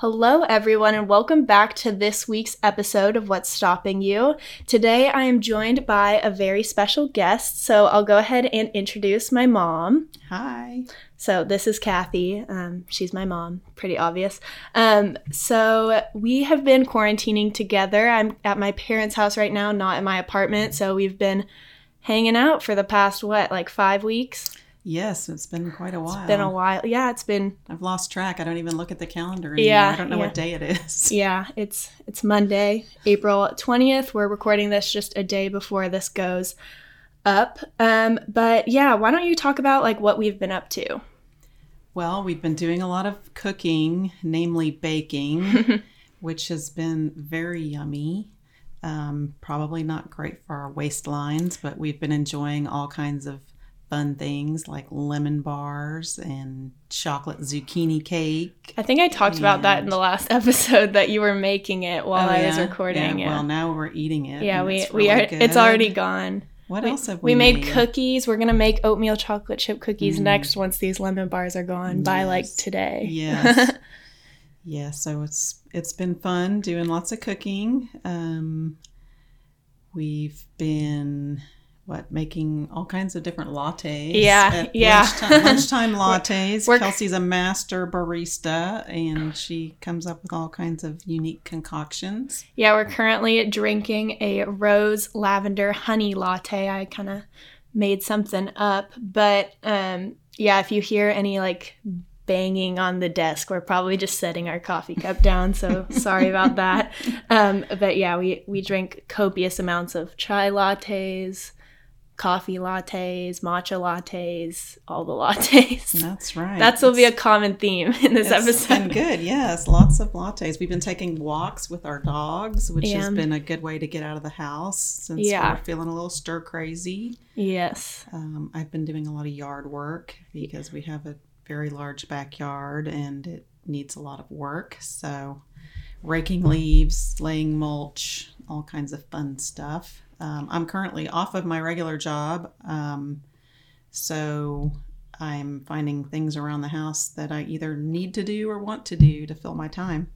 Hello, everyone, and welcome back to this week's episode of What's Stopping You. Today, I am joined by a very special guest, so I'll go ahead and introduce my mom. Hi. So, this is Kathy. Um, she's my mom, pretty obvious. Um, so, we have been quarantining together. I'm at my parents' house right now, not in my apartment. So, we've been hanging out for the past, what, like five weeks? Yes, it's been quite a while. It's been a while. Yeah, it's been. I've lost track. I don't even look at the calendar anymore. Yeah, I don't know yeah. what day it is. Yeah, it's it's Monday, April 20th. We're recording this just a day before this goes up. Um, but yeah, why don't you talk about like what we've been up to? Well, we've been doing a lot of cooking, namely baking, which has been very yummy. Um, probably not great for our waistlines, but we've been enjoying all kinds of fun things like lemon bars and chocolate zucchini cake. I think I talked about that in the last episode that you were making it while Oh, I was recording. Yeah, Yeah, Well, now we're eating it. yeah, we it's we really are. It's already gone. What We, else have we we, made cookies. We're gonna make oatmeal chocolate chip cookies Mm. next once these lemon bars are gone by like today. Yes. yeah, so it's it's been fun doing lots of cooking. Um, we've been what making all kinds of different lattes. Yeah, yeah. Lunchtime, lunchtime lattes. we're- Kelsey's a master barista, and she comes up with all kinds of unique concoctions. Yeah, we're currently drinking a rose lavender honey latte. I kind of made something up, but um, yeah, if you hear any like banging on the desk, we're probably just setting our coffee cup down. So sorry about that. Um, but yeah, we we drink copious amounts of chai lattes, coffee lattes, matcha lattes, all the lattes. That's right. That's will be a common theme in this It's episode. been good, yes. Lots of lattes. We've been taking walks with our dogs, which Yeah. has been a good way to get out of the house since Yeah. we're feeling a little stir crazy. Yes. Um, I've been doing a lot of yard work because we have a very large backyard and it needs a lot of work. So, raking leaves, laying mulch, all kinds of fun stuff. Um, I'm currently off of my regular job. Um, so, I'm finding things around the house that I either need to do or want to do to fill my time.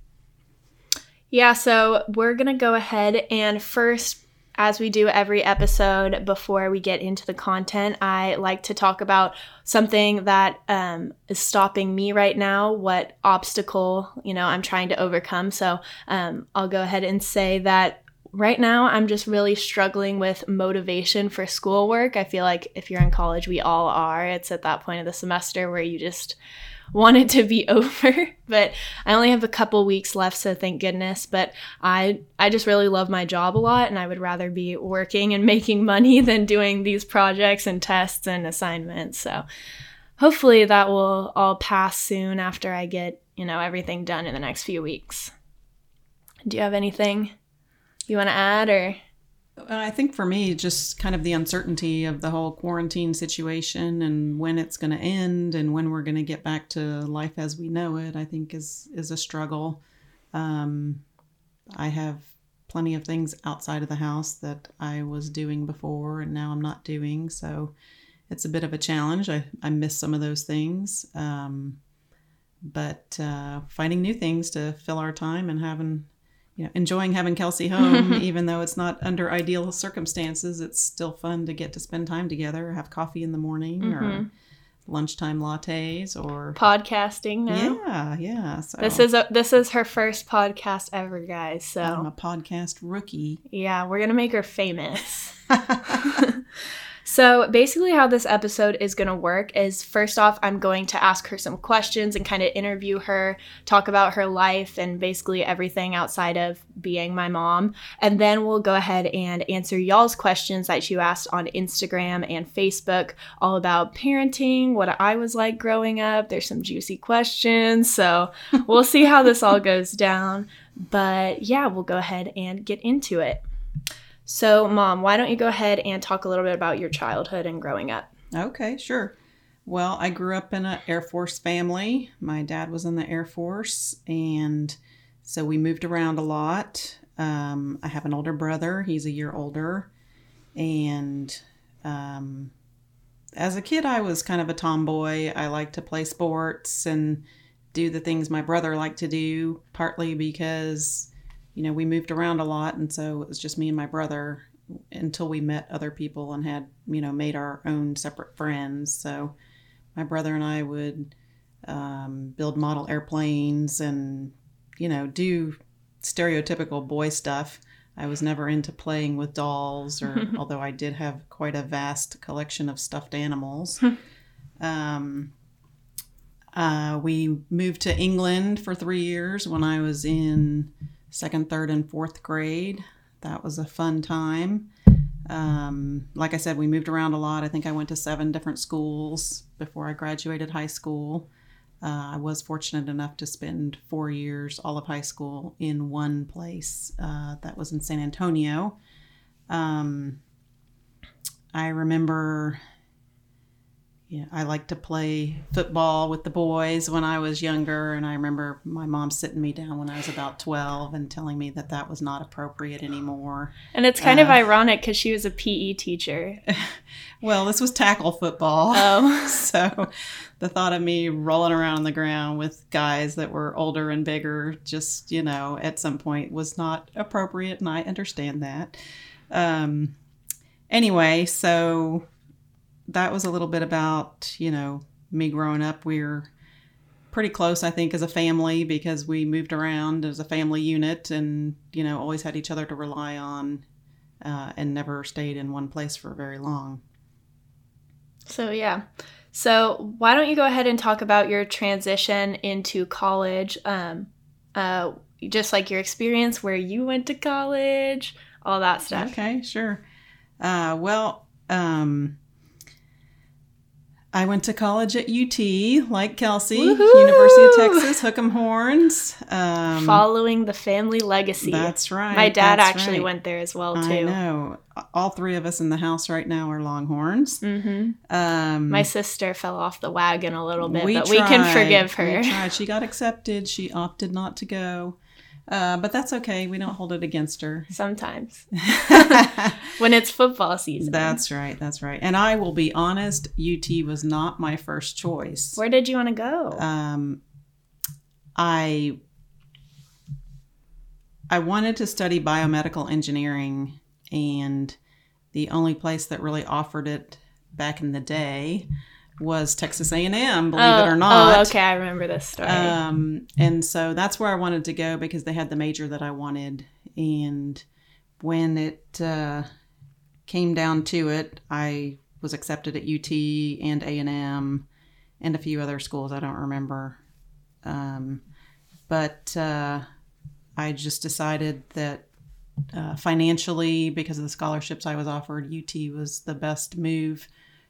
Yeah, so we're going to go ahead and first, as we do every episode before we get into the content, I like to talk about something that um, is stopping me right now, what obstacle, you know, I'm trying to overcome. So um, I'll go ahead and say that right now I'm just really struggling with motivation for schoolwork. I feel like if you're in college, we all are. It's at that point of the semester where you just want it to be over but i only have a couple weeks left so thank goodness but i i just really love my job a lot and i would rather be working and making money than doing these projects and tests and assignments so hopefully that will all pass soon after i get you know everything done in the next few weeks do you have anything you want to add or I think for me, just kind of the uncertainty of the whole quarantine situation and when it's going to end and when we're going to get back to life as we know it, I think is is a struggle. Um, I have plenty of things outside of the house that I was doing before and now I'm not doing, so it's a bit of a challenge. I, I miss some of those things, um, but uh, finding new things to fill our time and having you know, enjoying having Kelsey home, even though it's not under ideal circumstances, it's still fun to get to spend time together, have coffee in the morning or Mhm. lunchtime lattes or podcasting now yeah, yeah. So this is a this is her first podcast ever guys so I'm a podcast rookie. Yeah, we're gonna make her famous. so basically, how this episode is gonna work is first off, I'm going to ask her some questions and kind of interview her, talk about her life and basically everything outside of being my mom. And then we'll go ahead and answer y'all's questions that you asked on Instagram and Facebook, all about parenting, what I was like growing up. There's some juicy questions. So we'll see how this all goes down. But yeah, we'll go ahead and get into it. So, mom, why don't you go ahead and talk a little bit about your childhood and growing up? Okay, sure. Well, I grew up in an Air Force family. My dad was in the Air Force, and so we moved around a lot. Um, I have an older brother, he's a year older. And um, as a kid, I was kind of a tomboy. I liked to play sports and do the things my brother liked to do, partly because, you know, we moved around a lot. And so it was just me and my brother until we met other people and had, you know, made our own separate friends. So my brother and I would um, build model airplanes and, you know, do stereotypical boy stuff. I was never into playing with dolls, or although I did have quite a vast collection of stuffed animals. um, uh, we moved to England for three years when I was in second, third, and fourth grade. That was a fun time. Um, like I said, we moved around a lot. I think I went to seven different schools before I graduated high school. Uh, I was fortunate enough to spend four years, all of high school, in one place. Uh, that was in San Antonio. Um, I remember yeah, I like to play football with the boys when I was younger, and I remember my mom sitting me down when I was about twelve and telling me that that was not appropriate anymore. And it's kind uh, of ironic because she was a PE teacher. well, this was tackle football. Oh, so the thought of me rolling around on the ground with guys that were older and bigger, just you know, at some point was not appropriate, and I understand that. Um, anyway, so that was a little bit about, you know, me growing up. We are pretty close, I think, as a family because we moved around as a family unit and, you know, always had each other to rely on uh, and never stayed in one place for very long. So, yeah. So, why don't you go ahead and talk about your transition into college? Um, uh, just like your experience where you went to college, all that stuff. Okay, sure. Uh, well, um, I went to college at UT, like Kelsey, Woo-hoo! University of Texas, Hook'em Horns. Um, Following the family legacy. That's right. My dad actually right. went there as well too. I know. All three of us in the house right now are Longhorns. Mm-hmm. Um, My sister fell off the wagon a little bit, we but tried. we can forgive her. We tried. She got accepted. She opted not to go. Uh, but that's okay. We don't hold it against her. Sometimes. when it's football season. That's right. That's right. And I will be honest, UT was not my first choice. Where did you want to go? Um, I I wanted to study biomedical engineering and the only place that really offered it back in the day was Texas A&M, believe oh, it or not. Oh, okay, I remember this story. Um, and so that's where I wanted to go because they had the major that I wanted. And when it uh, came down to it, I was accepted at UT and A&M and a few other schools I don't remember. Um, but uh, I just decided that uh, financially, because of the scholarships I was offered, UT was the best move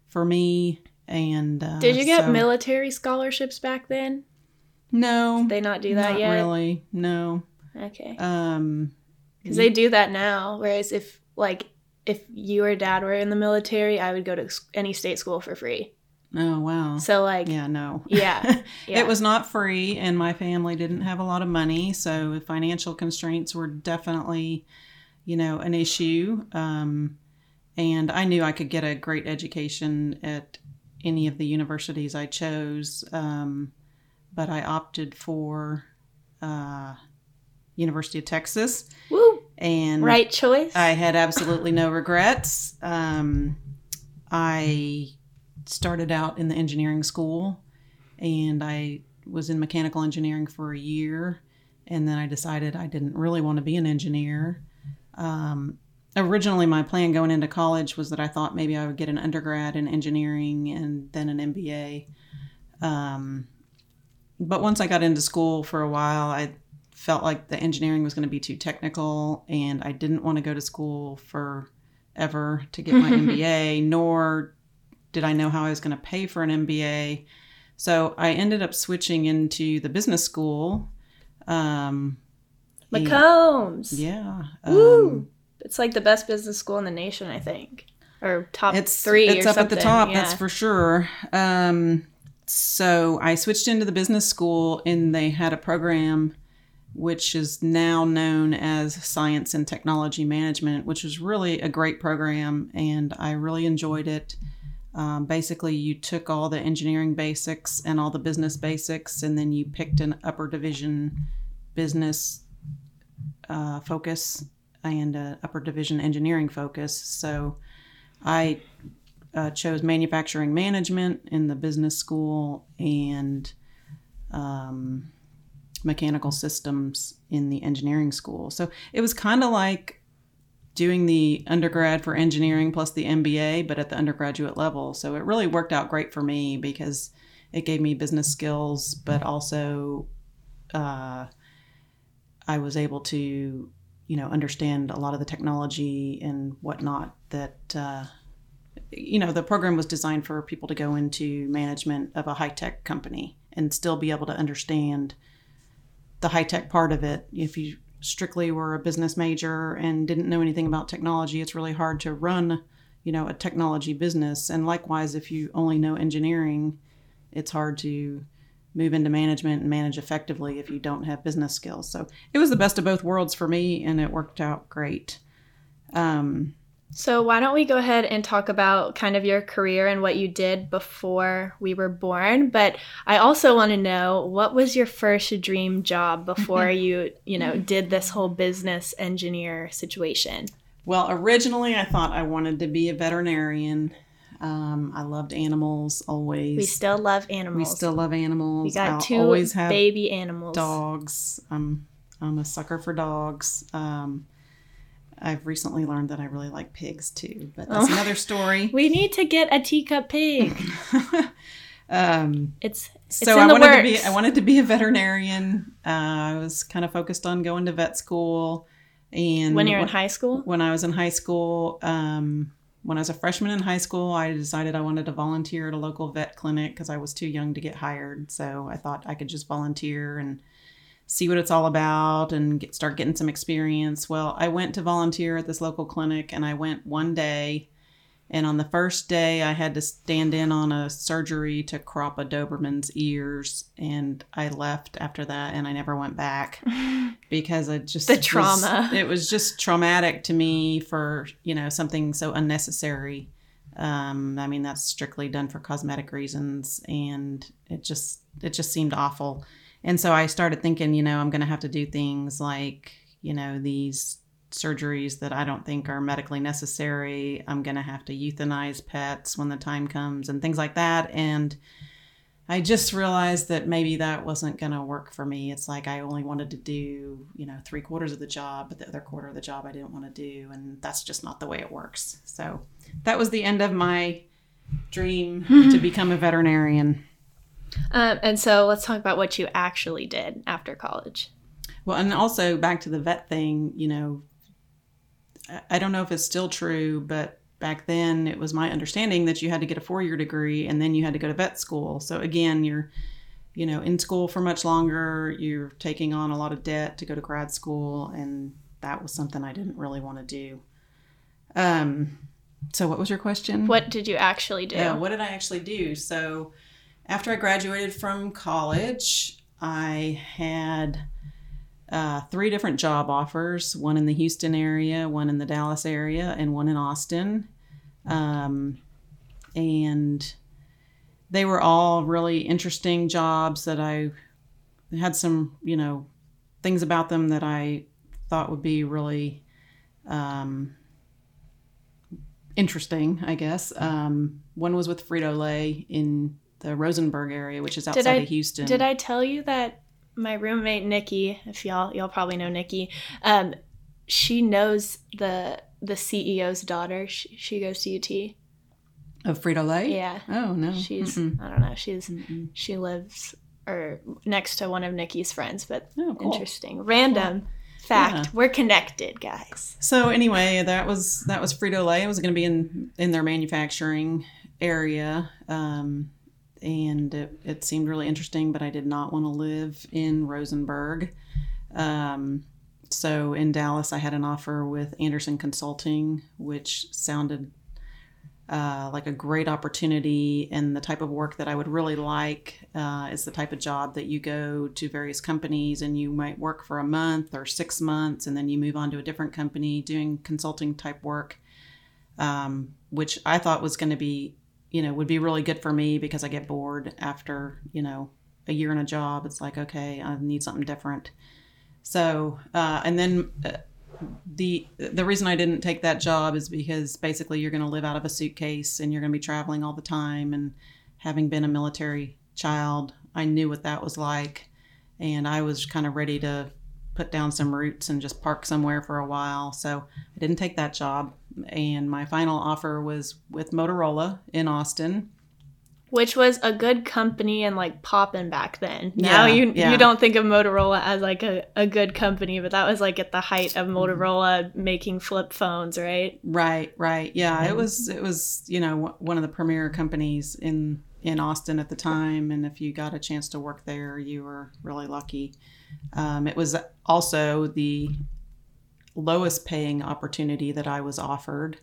for me and uh, did you get so, military scholarships back then? No, did they not do that not yet. Really, no. Okay. Um, because they do that now. Whereas if like if you or dad were in the military, I would go to any state school for free. Oh wow. So like yeah, no. Yeah. yeah. it was not free and my family didn't have a lot of money, so financial constraints were definitely, you know, an issue. Um and I knew I could get a great education at any of the universities I chose, um, but I opted for uh, University of Texas. Woo! And right choice. I had absolutely no regrets. Um, I started out in the engineering school, and I was in mechanical engineering for a year, and then I decided I didn't really want to be an engineer. Um, originally my plan going into college was that I thought maybe I would get an undergrad in engineering and then an MBA. Um, but once I got into school for a while, I felt like the engineering was going to be too technical, and I didn't want to go to school for ever to get my MBA, nor did I know how I was going to pay for an MBA. So I ended up switching into the business school. Um, McCombs. Yeah. Um, it's like the best business school in the nation, I think, or top it's, three. It's up something. at the top, yeah. that's for sure. Um, so I switched into the business school, and they had a program which is now known as Science and Technology Management, which was really a great program, and I really enjoyed it. Um, basically, you took all the engineering basics and all the business basics, and then you picked an upper division business uh, focus and an upper division engineering focus. So I uh, chose manufacturing management in the business school and um, mechanical systems in the engineering school. So it was kind of like doing the undergrad for engineering plus the MBA, but at the undergraduate level. So it really worked out great for me because it gave me business skills, but also uh, I was able to, you know, understand a lot of the technology and whatnot that. Uh, you know, the program was designed for people to go into management of a high tech company and still be able to understand the high tech part of it. If you strictly were a business major and didn't know anything about technology, it's really hard to run, you know, a technology business. And likewise, if you only know engineering, it's hard to move into management and manage effectively if you don't have business skills. So it was the best of both worlds for me, and it worked out great. Um, so, why don't we go ahead and talk about kind of your career and what you did before we were born? But I also want to know what was your first dream job before you, you know, did this whole business engineer situation? Well, originally I thought I wanted to be a veterinarian. Um, I loved animals always. We still love animals. We still love animals. We got I'll two always have baby animals. dogs. I'm I'm a sucker for dogs. Um, I've recently learned that I really like pigs too, but that's Oh. another story. We need to get a teacup pig. um, It's it's so I wanted to be I wanted to be a veterinarian. Uh, I was kind of focused on going to vet school, and when you're in high school. when I was in high school, um, when I was a freshman in high school, I decided I wanted to volunteer at a local vet clinic because I was too young to get hired. So I thought I could just volunteer and see what it's all about and get, start getting some experience. Well, I went to volunteer at this local clinic and I went one day. And on the first day, I had to stand in on a surgery to crop a Doberman's ears. And I left after that and I never went back because it just The was- trauma. it was just traumatic to me for you know something so unnecessary. Um, I mean that's strictly done for cosmetic reasons, and it just it just seemed awful. And so I started thinking, you know, I'm going to have to do things like you know these surgeries that I don't think are medically necessary. I'm going to have to euthanize pets when the time comes and things like that. And I just realized that maybe that wasn't going to work for me. It's like I only wanted to do, you know, three quarters of the job, but the other quarter of the job I didn't want to do. And that's just not the way it works. So that was the end of my dream to become a veterinarian. Um, and so let's talk about what you actually did after college. Well, and also back to the vet thing, you know, I- don't know if it's still true, but back then it was my understanding that you had to get a four year degree and then you had to go to vet school. So again, you're, you know, in school for much longer, you're taking on a lot of debt to go to grad school, and that was something I didn't really want to do. Um, so what was your question? What did you actually do? Yeah, what did I actually do? So, after I graduated from college, I had uh, three different job offers one in the Houston area, one in the Dallas area, and one in Austin. Um, and they were all really interesting jobs that I had some, you know, things about them that I thought would be really um, interesting, I guess. Um, one was with Frito Lay in the Rosenberg area, which is outside I- of Houston. Did I tell you that my roommate Nikki, if y'all y'all probably know Nikki, um, she knows the the CEO's daughter. She, she goes to UT. of Frito Lay? Yeah, Oh no, she's Mm-mm. I don't know. She's Mm-mm. she lives or next to one of Nikki's friends, but Oh, cool. interesting. Random fact. Yeah. We're connected, guys. So anyway, that was that was Frito Lay. It was going to be in in their manufacturing area, um, and it, it seemed really interesting. But I did not want to live in Rosenberg. Um, so in Dallas, I had an offer with Andersen Consulting, which sounded uh, like a great opportunity and the type of work that I would really like uh, is the type of job that you go to various companies and you might work for a month or six months and then you move on to a different company doing consulting type work, um, which I thought was going to be, you know, would be really good for me because I get bored after, you know, a year in a job. It's like, okay, I need something different. So, uh, and then uh, the the reason I didn't take that job is because basically you're going to live out of a suitcase and you're going to be traveling all the time. And having been a military child, I knew what that was like, and I was kind of ready to put down some roots and just park somewhere for a while. So I didn't take that job, and my final offer was with Motorola in Austin which was a good company and like popping back then. Now Yeah, you yeah. you don't think of Motorola as like a, a good company, but that was like at the height of Motorola making flip phones, right? Right, right. Yeah, it was it was, you know, one of the premier companies in in Austin at the time and if you got a chance to work there, you were really lucky. Um, it was also the lowest paying opportunity that I was offered.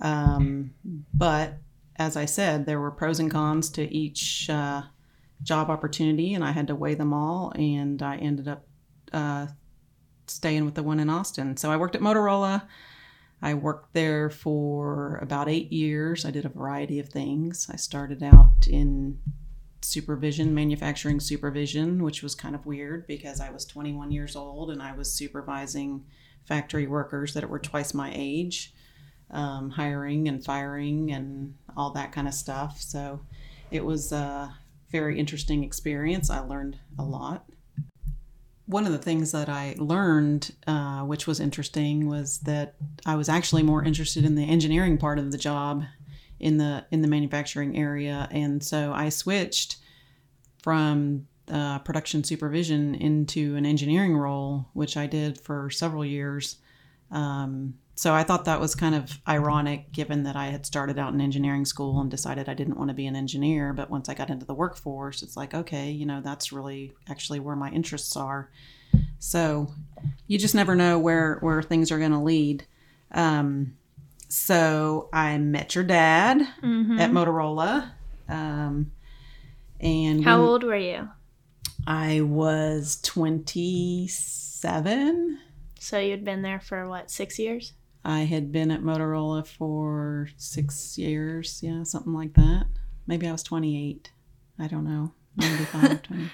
Um, but as I said, there were pros and cons to each uh, job opportunity, and I had to weigh them all. And I ended up uh, staying with the one in Austin. So I worked at Motorola. I worked there for about eight years. I did a variety of things. I started out in supervision, manufacturing supervision, which was kind of weird because I was 21 years old and I was supervising factory workers that were twice my age, um, hiring and firing and all that kind of stuff. So it was a very interesting experience. I learned a lot. One of the things that I learned, uh, which was interesting, was that I was actually more interested in the engineering part of the job in the in the manufacturing area, and so I switched from uh, production supervision into an engineering role, which I did for several years. Um, so I thought that was kind of ironic, given that I had started out in engineering school and decided I didn't want to be an engineer. But once I got into the workforce, it's like, okay, you know, that's really actually where my interests are. So you just never know where where things are going to lead. Um, so I met your dad Mm-hmm. at Motorola, um, and How when old were you? I was twenty seven. So you'd been there for what, six years? I had been at Motorola for six years, yeah, something like that. Maybe I was 28. I don't know. 95, 20.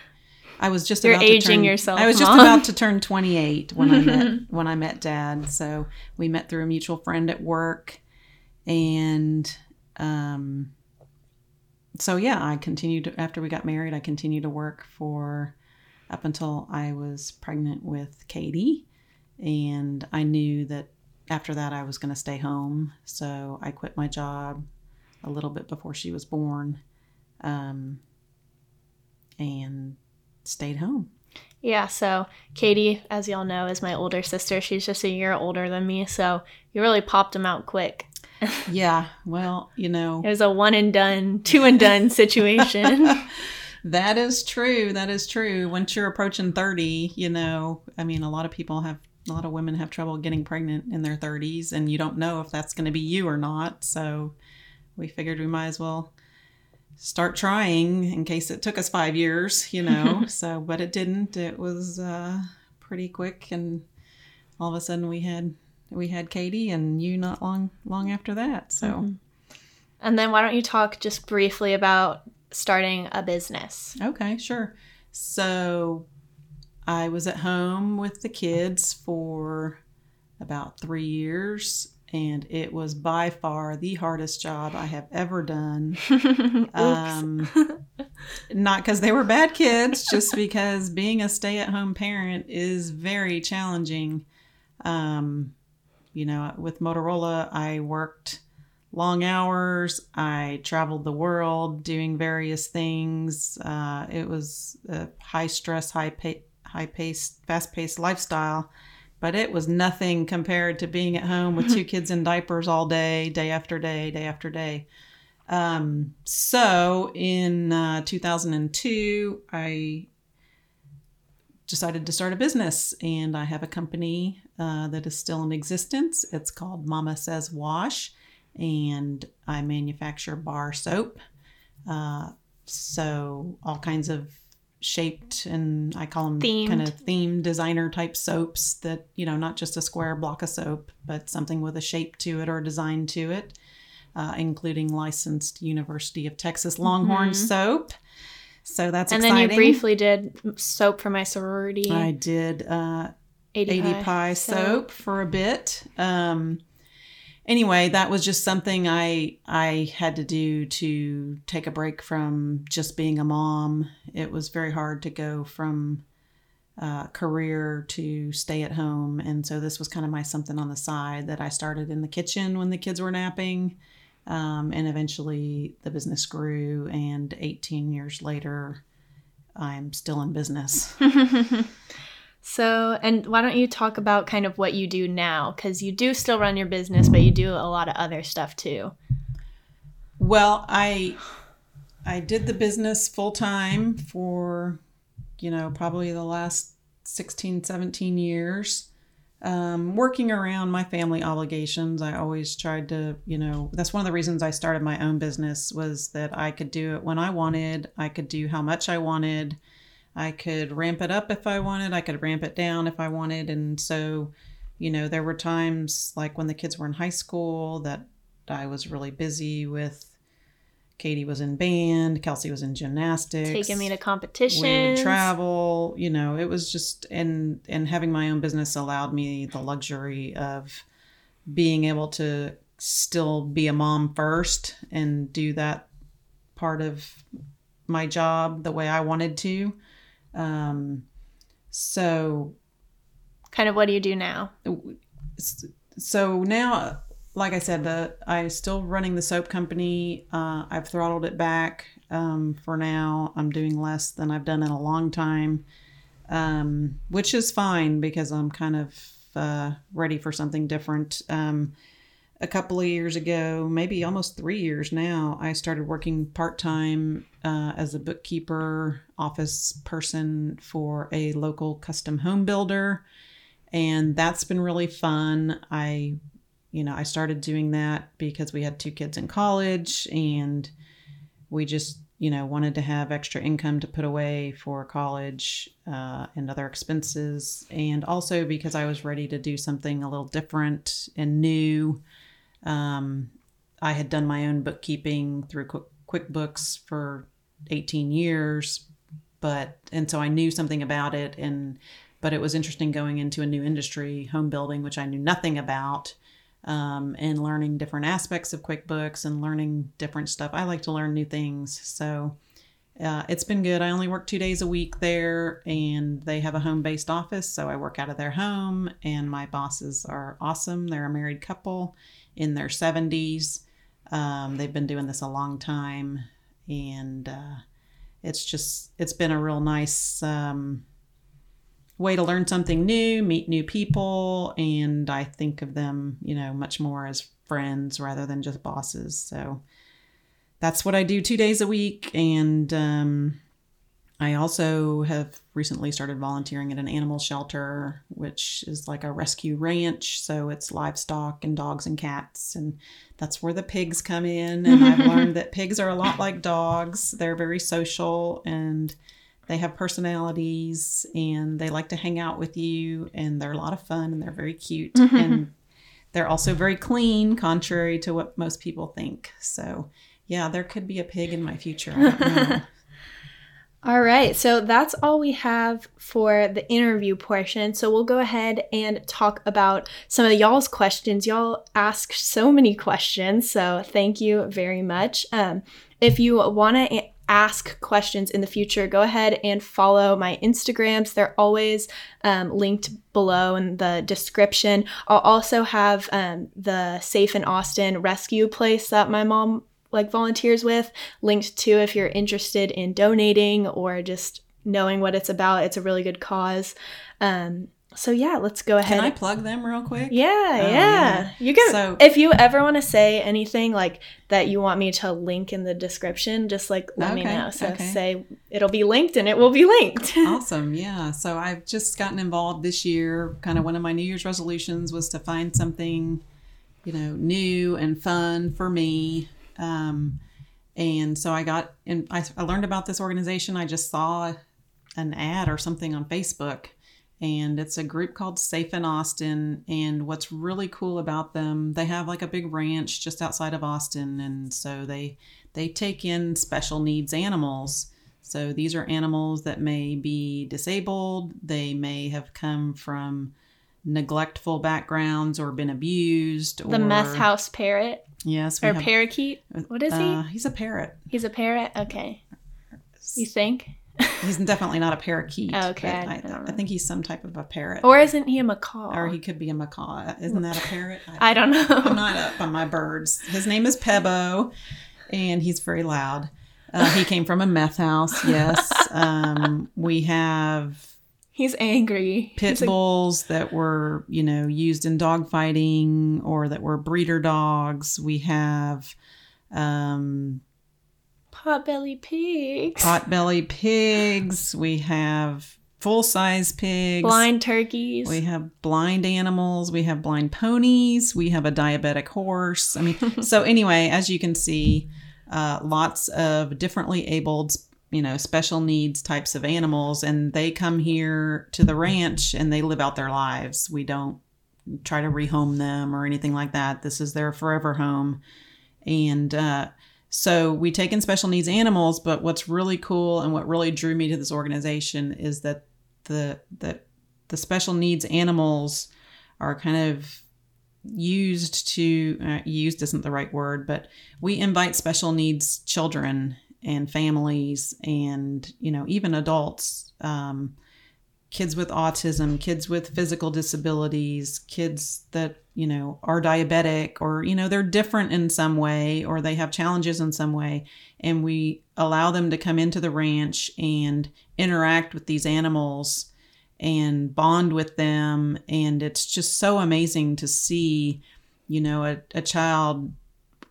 I was just You're about to aging turn- yourself, I was just Mom. about to turn 28 when I met when I met Dad. So we met through a mutual friend at work, and um, so yeah, I continued after we got married. I continued to work for up until I was pregnant with Katie, and I knew that after that I was going to stay home. So I quit my job a little bit before she was born, um, and stayed home. Yeah, so Katie, as y'all know, is my older sister. She's just a year older than me, so you really popped them out quick. Yeah, well, you know, It was a one and done, two and done situation. that is true. That is true. Once you're approaching 30, you know, I mean, a lot of people have, a lot of women have trouble getting pregnant in their 30s, and you don't know if that's going to be you or not. So we figured we might as well start trying in case it took us five years, you know. so, but it didn't. It was uh, pretty quick, and all of a sudden we had we had Katie and you not long long after that. So. and then why don't you talk just briefly about starting a business? Okay, sure. So I was at home with the kids for about three years, and it was by far the hardest job I have ever done. Um, not because they were bad kids, just because being a stay at home parent is very challenging. Um, you know, with Motorola, I worked long hours. I traveled the world doing various things. Uh, it was a high stress, high pay, high paced, fast paced lifestyle, but it was nothing compared to being at home with two kids in diapers all day, day after day, day after day. Um, so in uh, 2002, I decided to start a business, and I have a company uh, that is still in existence. It's called Mama Says Wash, and I manufacture bar soap. Uh, so all kinds of shaped and I call them Themed. kind of themed designer type soaps that you know not just a square block of soap, but something with a shape to it or a design to it. uh, including licensed University of Texas Longhorn soap. So that's Mm-hmm. and exciting. then you briefly did soap for my sorority. I did uh, 80, ADPi, soap. for a bit. Um, anyway, that was just something I I had to do to take a break from just being a mom. It was very hard to go from uh, career to stay at home, and so this was kind of my something on the side that I started in the kitchen when the kids were napping. Um, and eventually the business grew, and 18 years later, I'm still in business. So, and why don't you talk about kind of what you do now? Because you do still run your business, but you do a lot of other stuff too. Well, I I did the business full time for you know, probably the last 16, 17 years. Um, working around my family obligations, I always tried to, you know, that's one of the reasons I started my own business was that I could do it when I wanted, I could do how much I wanted, I could ramp it up if I wanted, I could ramp it down if I wanted. And so, you know, there were times like when the kids were in high school that I was really busy with. Katie was in band, Kelsey was in gymnastics. Taking me to competitions. We would travel, you know, it was just and and having my own business allowed me the luxury of being able to still be a mom first and do that part of my job the way I wanted to. Um, so Kind of what do you do now? so now like i said the i'm still running the soap company. Uh, i've throttled it back um, for now. I'm doing less than i've done in a long time um, which is fine because i'm kind of uh, ready for something different. Um, a couple of years ago maybe almost three years now i started working part-time uh, as a bookkeeper office person for a local custom home builder and that's been really fun. I, you know, I started doing that because we had two kids in college and we just, you know, wanted to have extra income to put away for college uh, and other expenses. And also because I was ready to do something a little different and new. Um, I had done my own bookkeeping through Quick- QuickBooks for 18 years, but, and so I knew something about it and, but it was interesting going into a new industry, home building, which I knew nothing about, um, and learning different aspects of QuickBooks and learning different stuff. I like to learn new things. So uh, it's been good. I only work two days a week there, and they have a home based office. So I work out of their home, and my bosses are awesome. They're a married couple in their 70s. Um, they've been doing this a long time, and uh, it's just, it's been a real nice. Um, way to learn something new, meet new people, and I think of them, you know, much more as friends rather than just bosses. So that's what I do two days a week. And um, I also have recently started volunteering at an animal shelter, which is like a rescue ranch. So it's livestock and dogs and cats. And that's where the pigs come in. And I've learned that pigs are a lot like dogs, they're very social and they have personalities and they like to hang out with you and they're a lot of fun and they're very cute and they're also very clean contrary to what most people think so yeah there could be a pig in my future I don't know. All right, so that's all we have for the interview portion. So we'll go ahead and talk about some of y'all's questions. Y'all ask so many questions, so thank you very much. Um, if you want to a- ask questions in the future, go ahead and follow my Instagrams. They're always um, linked below in the description. I'll also have um, the Safe in Austin rescue place that my mom like volunteers with linked to if you're interested in donating or just knowing what it's about. It's a really good cause. Um, so yeah, let's go ahead. can i plug them real quick yeah, Oh, yeah, yeah. You can. So- if you ever want to say anything like that, you want me to link in the description, just like let me know. So okay. say it'll be linked, and it will be linked. awesome yeah so i've just gotten involved this year kind of one of my new year's resolutions was to find something you know new and fun for me um, and so i got and I, I learned about this organization i just saw an ad or something on facebook and it's a group called Safe in Austin. And what's really cool about them, they have like a big ranch just outside of Austin, and so they they take in special needs animals. So these are animals that may be disabled. They may have come from neglectful backgrounds or been abused. The or, meth house parrot Yes, we or have- parakeet. What is uh, he? He's a parrot. He's a parrot. Okay. You think? He's definitely not a parakeet. Okay, I I, don't I, think he's some type of a parrot. Or isn't he a macaw? Or he could be a macaw. Isn't that a parrot? I don't know. I'm not up on my birds. His name is Pebo, and he's very loud. Uh, he came from a meth house. Yes. Um, we have He's angry. pit He's bulls that were, you know, used in dog fighting or that were breeder dogs. We have um, potbelly pigs. potbelly pigs. We have full size pigs. blind turkeys. We have blind animals. We have blind ponies. We have a diabetic horse. I mean, so anyway, as you can see, uh, lots of differently abled, you know, special needs types of animals, and they come here to the ranch and they live out their lives. We don't try to rehome them or anything like that. This is their forever home, and uh, so we take in special needs animals. But what's really cool and what really drew me to this organization is that the the the special needs animals are kind of used to uh, used isn't the right word but we invite special needs children and families and you know even adults um, kids with autism kids with physical disabilities kids that you know are diabetic or you know they're different in some way or they have challenges in some way. And we allow them to come into the ranch and interact with these animals and bond with them. And it's just so amazing to see you know a, a child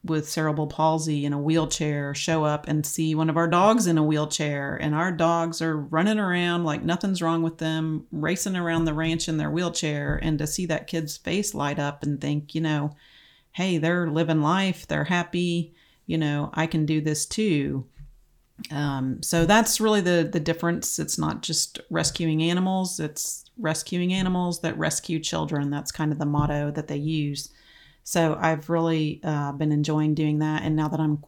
with cerebral palsy in a wheelchair show up and see one of our dogs in a wheelchair and our dogs are running around like nothing's wrong with them racing around the ranch in their wheelchair and to see that kid's face light up and think you know hey they're living life they're happy you know i can do this too um, so that's really the the difference. It's not just rescuing animals; it's rescuing animals that rescue children. That's kind of the motto that they use. So I've really uh, been enjoying doing that. And now that I'm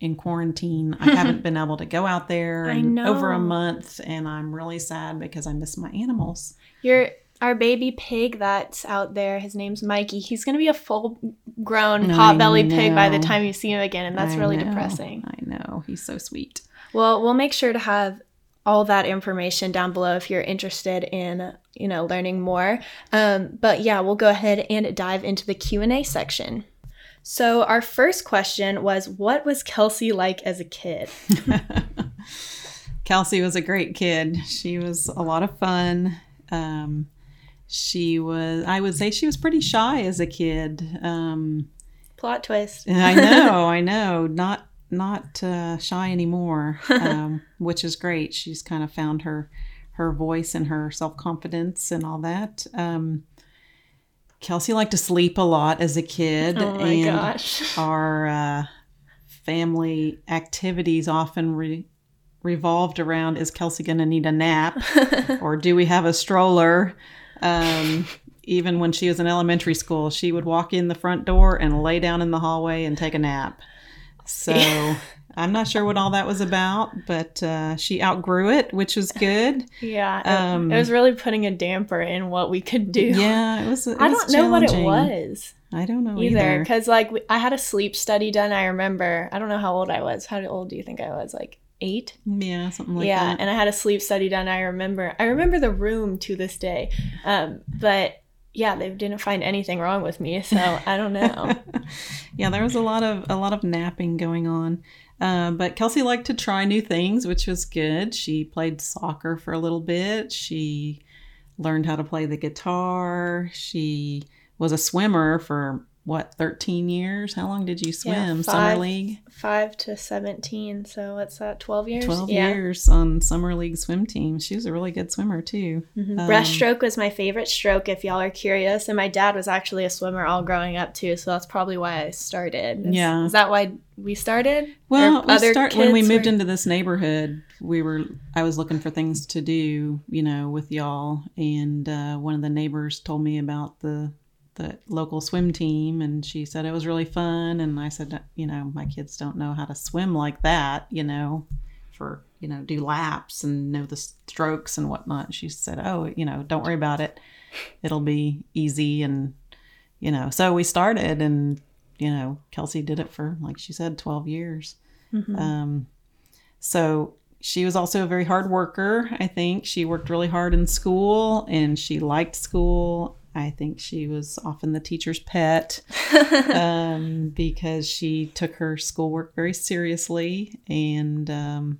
in quarantine, I haven't been able to go out there in over a month, and I'm really sad because I miss my animals. Your our baby pig that's out there, his name's Mikey. He's gonna be a full grown potbelly pig by the time you see him again, and that's I really know, depressing. I know he's so sweet. Well, we'll make sure to have all that information down below if you're interested in you know learning more. Um, but yeah, we'll go ahead and dive into the Q and A section. So our first question was, "What was Kelsey like as a kid?" Kelsey was a great kid. She was a lot of fun. Um, she was, I would say, she was pretty shy as a kid. Um, Plot twist. I know, I know, not not uh, shy anymore, um, which is great. She's kind of found her her voice and her self confidence and all that. Um, Kelsey liked to sleep a lot as a kid, Oh my and gosh. our uh, family activities often re- revolved around: Is Kelsey going to need a nap, or do we have a stroller? Um, even when she was in elementary school, she would walk in the front door and lay down in the hallway and take a nap. So I'm not sure what all that was about, but uh, she outgrew it, which was good. Yeah, it, Um, it was really putting a damper in what we could do. Yeah, it was. It I was don't know what it was I don't know either either. because like we- I had a sleep study done. I remember. I don't know how old I was. How old do you think I was? Like eight. Yeah, something like yeah, that. Yeah, and I had a sleep study done. I remember. I remember the room to this day. Um, but yeah, they didn't find anything wrong with me, so I don't know. yeah, there was a lot of a lot of napping going on. Uh, but Kelsey liked to try new things, which was good. She played soccer for a little bit. She learned how to play the guitar. She was a swimmer for what 13 years how long did you swim Yeah, summer league Five to seventeen, so what's that? Twelve years. 12 yeah. years on summer league swim team she was a really good swimmer too Mhm. Um, Breaststroke was my favorite stroke, if y'all are curious. And my dad was actually a swimmer all growing up too, so that's probably why I started. Is, Yeah. is that why we started? Well, we start when we kids moved were- into this neighborhood. We were I was looking for things to do, you know, with y'all, and uh, one of the neighbors told me about the the local swim team, and she said it was really fun. And I said, you know, my kids don't know how to swim like that, you know, for you know do laps and know the strokes and whatnot. She said, oh, you know, don't worry about it. It'll be easy and you know. So we started, and you know, Kelsey did it for like she said, twelve years. Mhm. Um, so she was also a very hard worker. I think she worked really hard in school and she liked school. I think she was often the teacher's pet um, because she took her schoolwork very seriously and um,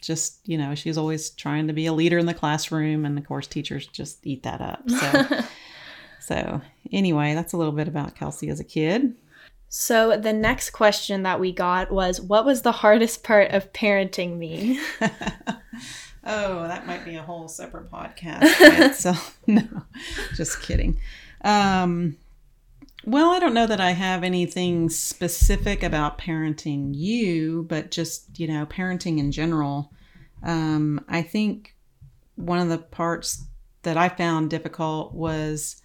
just, you know, she was always trying to be a leader in the classroom. And of course, teachers just eat that up. So, so anyway, that's a little bit about Kelsey as a kid. So the next question that we got was, "What was the hardest part of parenting me?" oh, that might be a whole separate podcast. itself. no, just kidding. Um, well, I don't know that I have anything specific about parenting you, but just, you know, parenting in general. Um, I think one of the parts that I found difficult was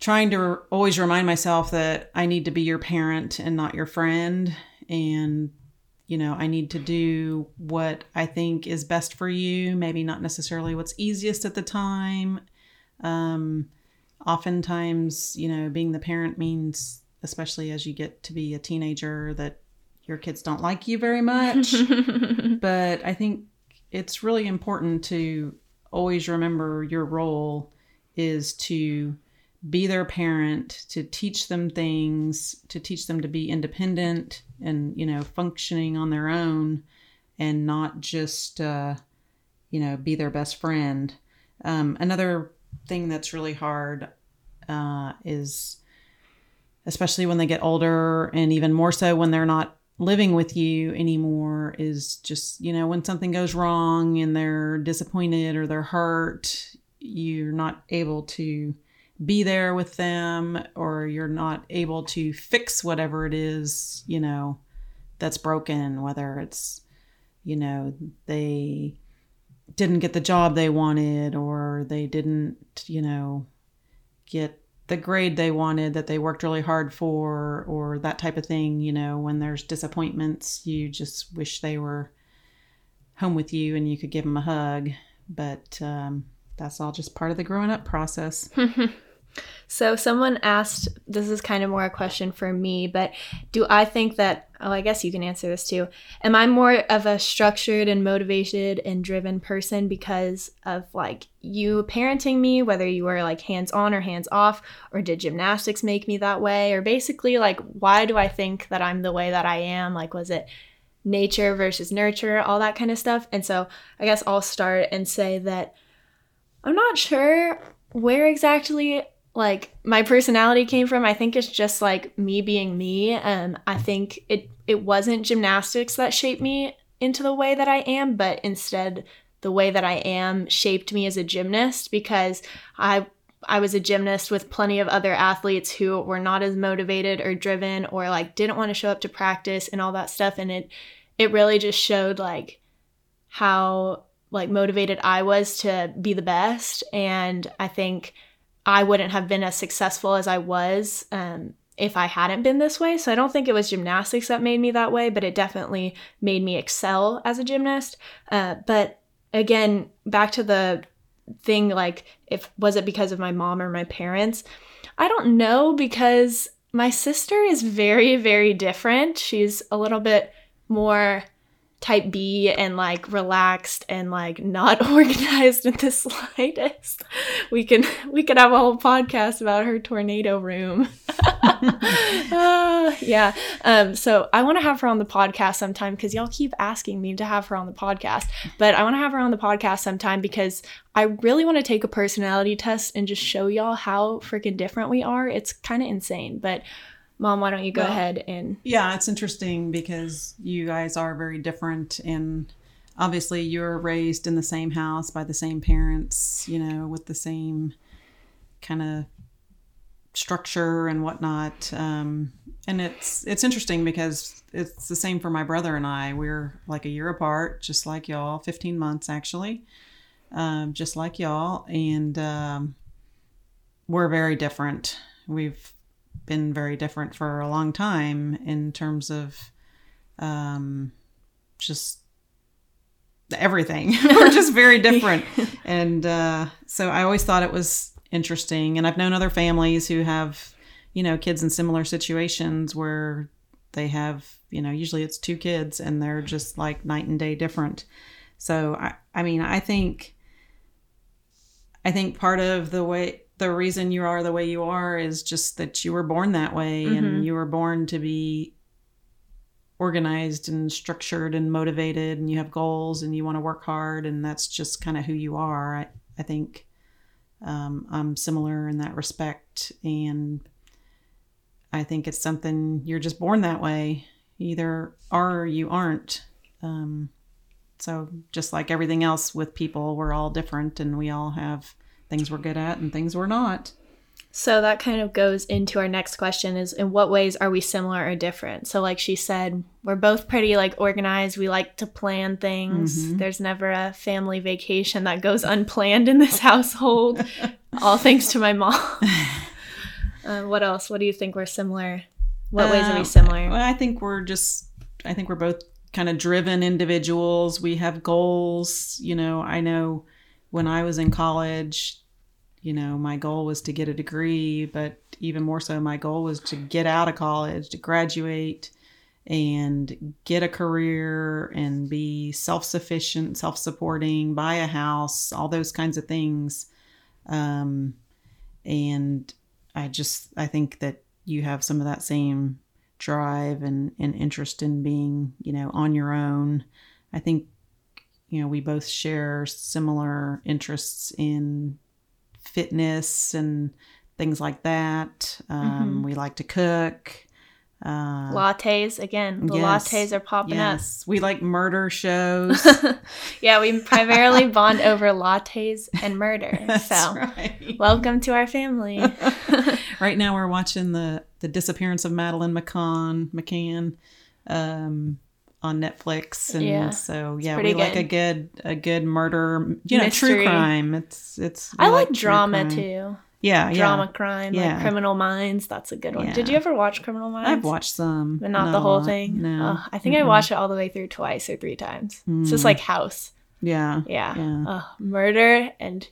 trying to always remind myself that I need to be your parent and not your friend. And you know, I need to do what I think is best for you, maybe not necessarily what's easiest at the time. Um, oftentimes, you know, being the parent means, especially as you get to be a teenager, that your kids don't like you very much. but I think it's really important to always remember your role is to be their parent, to teach them things, to teach them to be independent and, you know, functioning on their own and not just, uh, you know, be their best friend. Um, another thing that's really hard uh, is, especially when they get older and even more so when they're not living with you anymore is just you know when something goes wrong and they're disappointed or they're hurt you're not able to be there with them or you're not able to fix whatever it is you know that's broken whether it's you know they didn't get the job they wanted or they didn't you know get the grade they wanted that they worked really hard for or that type of thing you know when there's disappointments you just wish they were home with you and you could give them a hug. But um, that's all just part of the growing up process So someone asked, this is kind of more a question for me, but do I think that oh, I guess you can answer this too. Am I more of a structured and motivated and driven person because of like you parenting me, whether you were like hands on or hands off, or did gymnastics make me that way? Or basically like why do I think that I'm the way that I am? Like was it nature versus nurture, all that kind of stuff? And so I guess I'll start and say that I'm not sure where exactly like my personality came from. I think it's just like me being me. Um, I think it it wasn't gymnastics that shaped me into the way that I am, but instead the way that I am shaped me as a gymnast because I I was a gymnast with plenty of other athletes who were not as motivated or driven or like didn't want to show up to practice and all that stuff and it it really just showed like how like motivated I was to be the best and I think I wouldn't have been as successful as I was um, if I hadn't been this way. So I don't think it was gymnastics that made me that way, but it definitely made me excel as a gymnast. Uh, but again, back to the thing like, if was it because of my mom or my parents? I don't know because my sister is very, very different. She's a little bit more type B and like relaxed and like not organized in the slightest. We can we could have a whole podcast about her tornado room. Uh, yeah. Um, so I want to have her on the podcast sometime because y'all keep asking me to have her on the podcast. But I want to have her on the podcast sometime because I really want to take a personality test and just show y'all how freaking different we are. It's kind of insane. But mom, why don't you go Well, ahead and Yeah, it's interesting because you guys are very different and obviously you're raised in the same house by the same parents, you know, with the same kind of structure and whatnot. Um, and it's it's interesting because it's the same for my brother and I. We're like a year apart, just like y'all, 15 months actually, um, just like y'all. And um, we're very different. We've been very different for a long time in terms of um, just everything. We're just very different. and uh, so I always thought it was interesting. And I've known other families who have, you know, kids in similar situations where they have, you know, usually it's two kids and they're just like night and day different. So I, I mean, I think, I think part of the way, the reason you are the way you are is just that you were born that way Mhm. and you were born to be organized and structured and motivated and you have goals and you want to work hard and that's just kind of who you are. I, I think um, i'm similar in that respect and i think it's something you're just born that way. You either are or you aren't. Um, so just like everything else with people we're all different and we all have things we're good at and things we're not So that kind of goes into our next question is in what ways are we similar or different? So like she said, we're both pretty like organized. We like to plan things. Mhm. There's never a family vacation that goes unplanned in this household. All thanks to my mom. uh, what else? What do you think we're similar? What ways are we Um, similar? Well, I think we're just, I think we're both kind of driven individuals. We have goals. You know, I know when I was in college, you know, my goal was to get a degree, but even more so, my goal was to get out of college, to graduate and get a career and be self sufficient, self supporting, buy a house, all those kinds of things. Um, and I just, I think that you have some of that same drive and, and interest in being, you know, on your own. I think, you know, we both share similar interests in fitness and things like that. Um, Mhm. We like to cook. Uh, lattes again. The yes. lattes are popping yes, we like murder shows. yeah, we primarily bond over lattes and murder. That's so right. welcome to our family. right now we're watching the the disappearance of Madeleine McCann McCann um, on Netflix, and Yeah, so yeah, we like a good a good murder, you know, Mystery. true crime. It's it's. I like true drama crime. too. Yeah, Drama crime, like Criminal Minds. That's a good one. Yeah. Did you ever watch Criminal. Minds? I've watched some, but not, a the whole thing. No, I think I Mm-mm. watched it all the way through twice or three times. It's just Mm. like House. Yeah, Yeah. Yeah. Ugh, murder and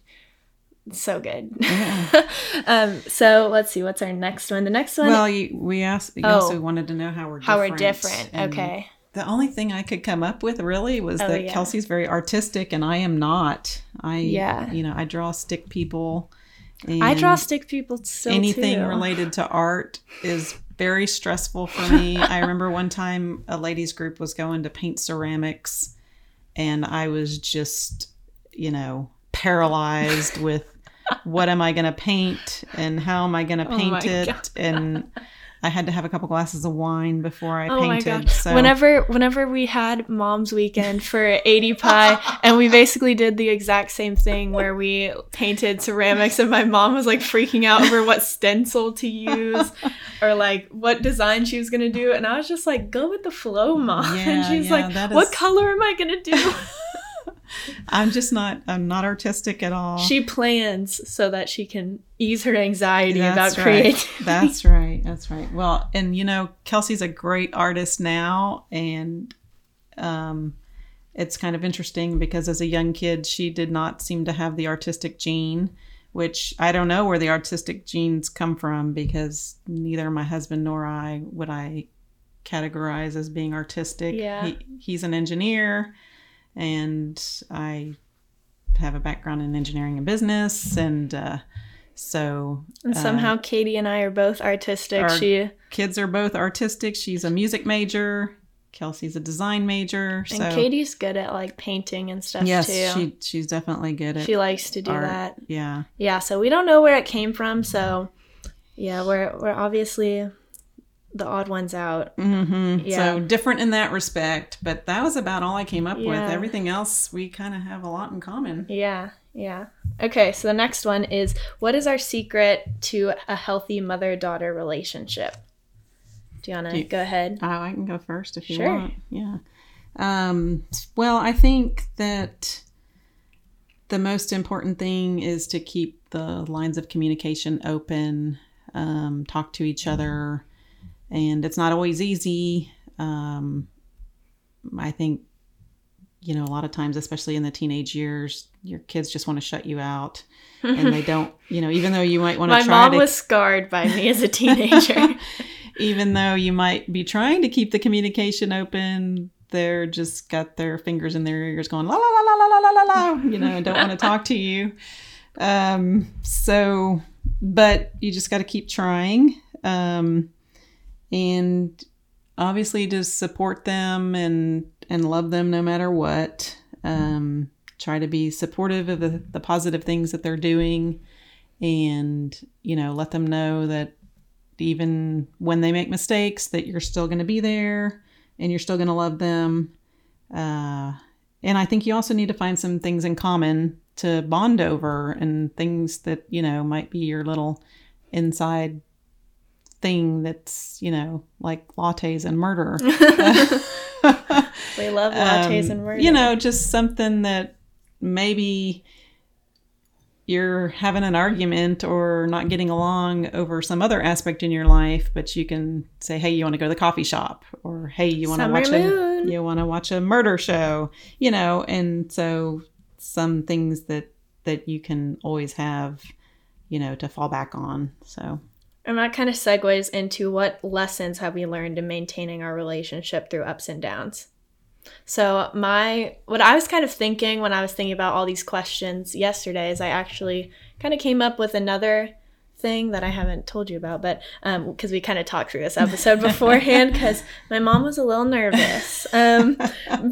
so good. Yeah. um, so let's see. What's our next one? The next one. Well, you, we asked. You Oh. also wanted to know how we're how we're different. Okay. The only thing I could come up with really was Oh, that yeah. Kelsey's very artistic and I am not. I Yeah. you know, I draw stick people. I draw stick people still anything too. related to art is very stressful for me. I remember one time a ladies group was going to paint ceramics and I was just, you know, paralyzed with what am I going to paint and how am I going to Oh paint my it God. and I had to have a couple glasses of wine before I Oh my painted. god! So Whenever, whenever we had Mom's Weekend for ADPi, and we basically did the exact same thing where we painted ceramics, and my mom was like freaking out over what stencil to use, or like what design she was gonna do, and I was just like, "Go with the flow, mom." and she's yeah, like, "What is- color am I gonna do?" I'm just not I'm not artistic at all. she plans so that she can ease her anxiety That's about right. creativity. That's right. That's right. Well, and you know, Kelsey's a great artist now, and um, it's kind of interesting because as a young kid, she did not seem to have the artistic gene, which I don't know where the artistic genes come from because neither my husband nor I would I categorize as being artistic. Yeah. He, he's an engineer, and I have a background in engineering and business, and uh, So And uh, somehow Katie and I are both artistic. she kids are both artistic. She's a music major. Kelsey's a design major. and so Katie's good at like painting and stuff yes, too. she she's definitely good at she likes to do art. that. Yeah. Yeah, so we don't know where it came from, so yeah, we're we're obviously the odd ones out. Mm-hmm. Yeah. So different in that respect, but that was about all I came up with. Everything else, we kind of have a lot in common. Yeah, yeah. Okay, so the next one is what is our secret to a healthy mother-daughter relationship? Do you want Do to you- go ahead? Oh, I can go first if you Sure. want. Yeah. Um, well, I think that the most important thing is to keep the lines of communication open, um, talk to each other, and it's not always easy. Um, I think, you know, a lot of times, especially in the teenage years, your kids just want to shut you out, and they don't. You know, even though you might want to My mom to was scarred by me as a teenager. even though you might be trying to keep the communication open, they're just got their fingers in their ears going la la la la la la la la la, you know, and don't want to talk to you. Um, so, but you just got to keep trying, um, and obviously just support them and and love them no matter what. Um, try to be supportive of the, the positive things that they're doing, and you know, let them know that even when they make mistakes that you're still going to be there and you're still going to love them uh, and i think you also need to find some things in common to bond over and things that you know might be your little inside thing that's you know like lattes and murder we love lattes Um, and murder. You know, just something that maybe you're having an argument or not getting along over some other aspect in your life, but you can say, "Hey, you want to go to the coffee shop?" or "Hey, you want to watch moon. a you want to watch a murder show?" You know, and so some things that that you can always have, you know, to fall back on. So And that kind of segues into what lessons have we learned in maintaining our relationship through ups and downs. So my what I was kind of thinking when I was thinking about all these questions yesterday is I actually kind of came up with another thing that I haven't told you about, but because we kind of talked through this episode beforehand, because my mom was a little nervous. Um,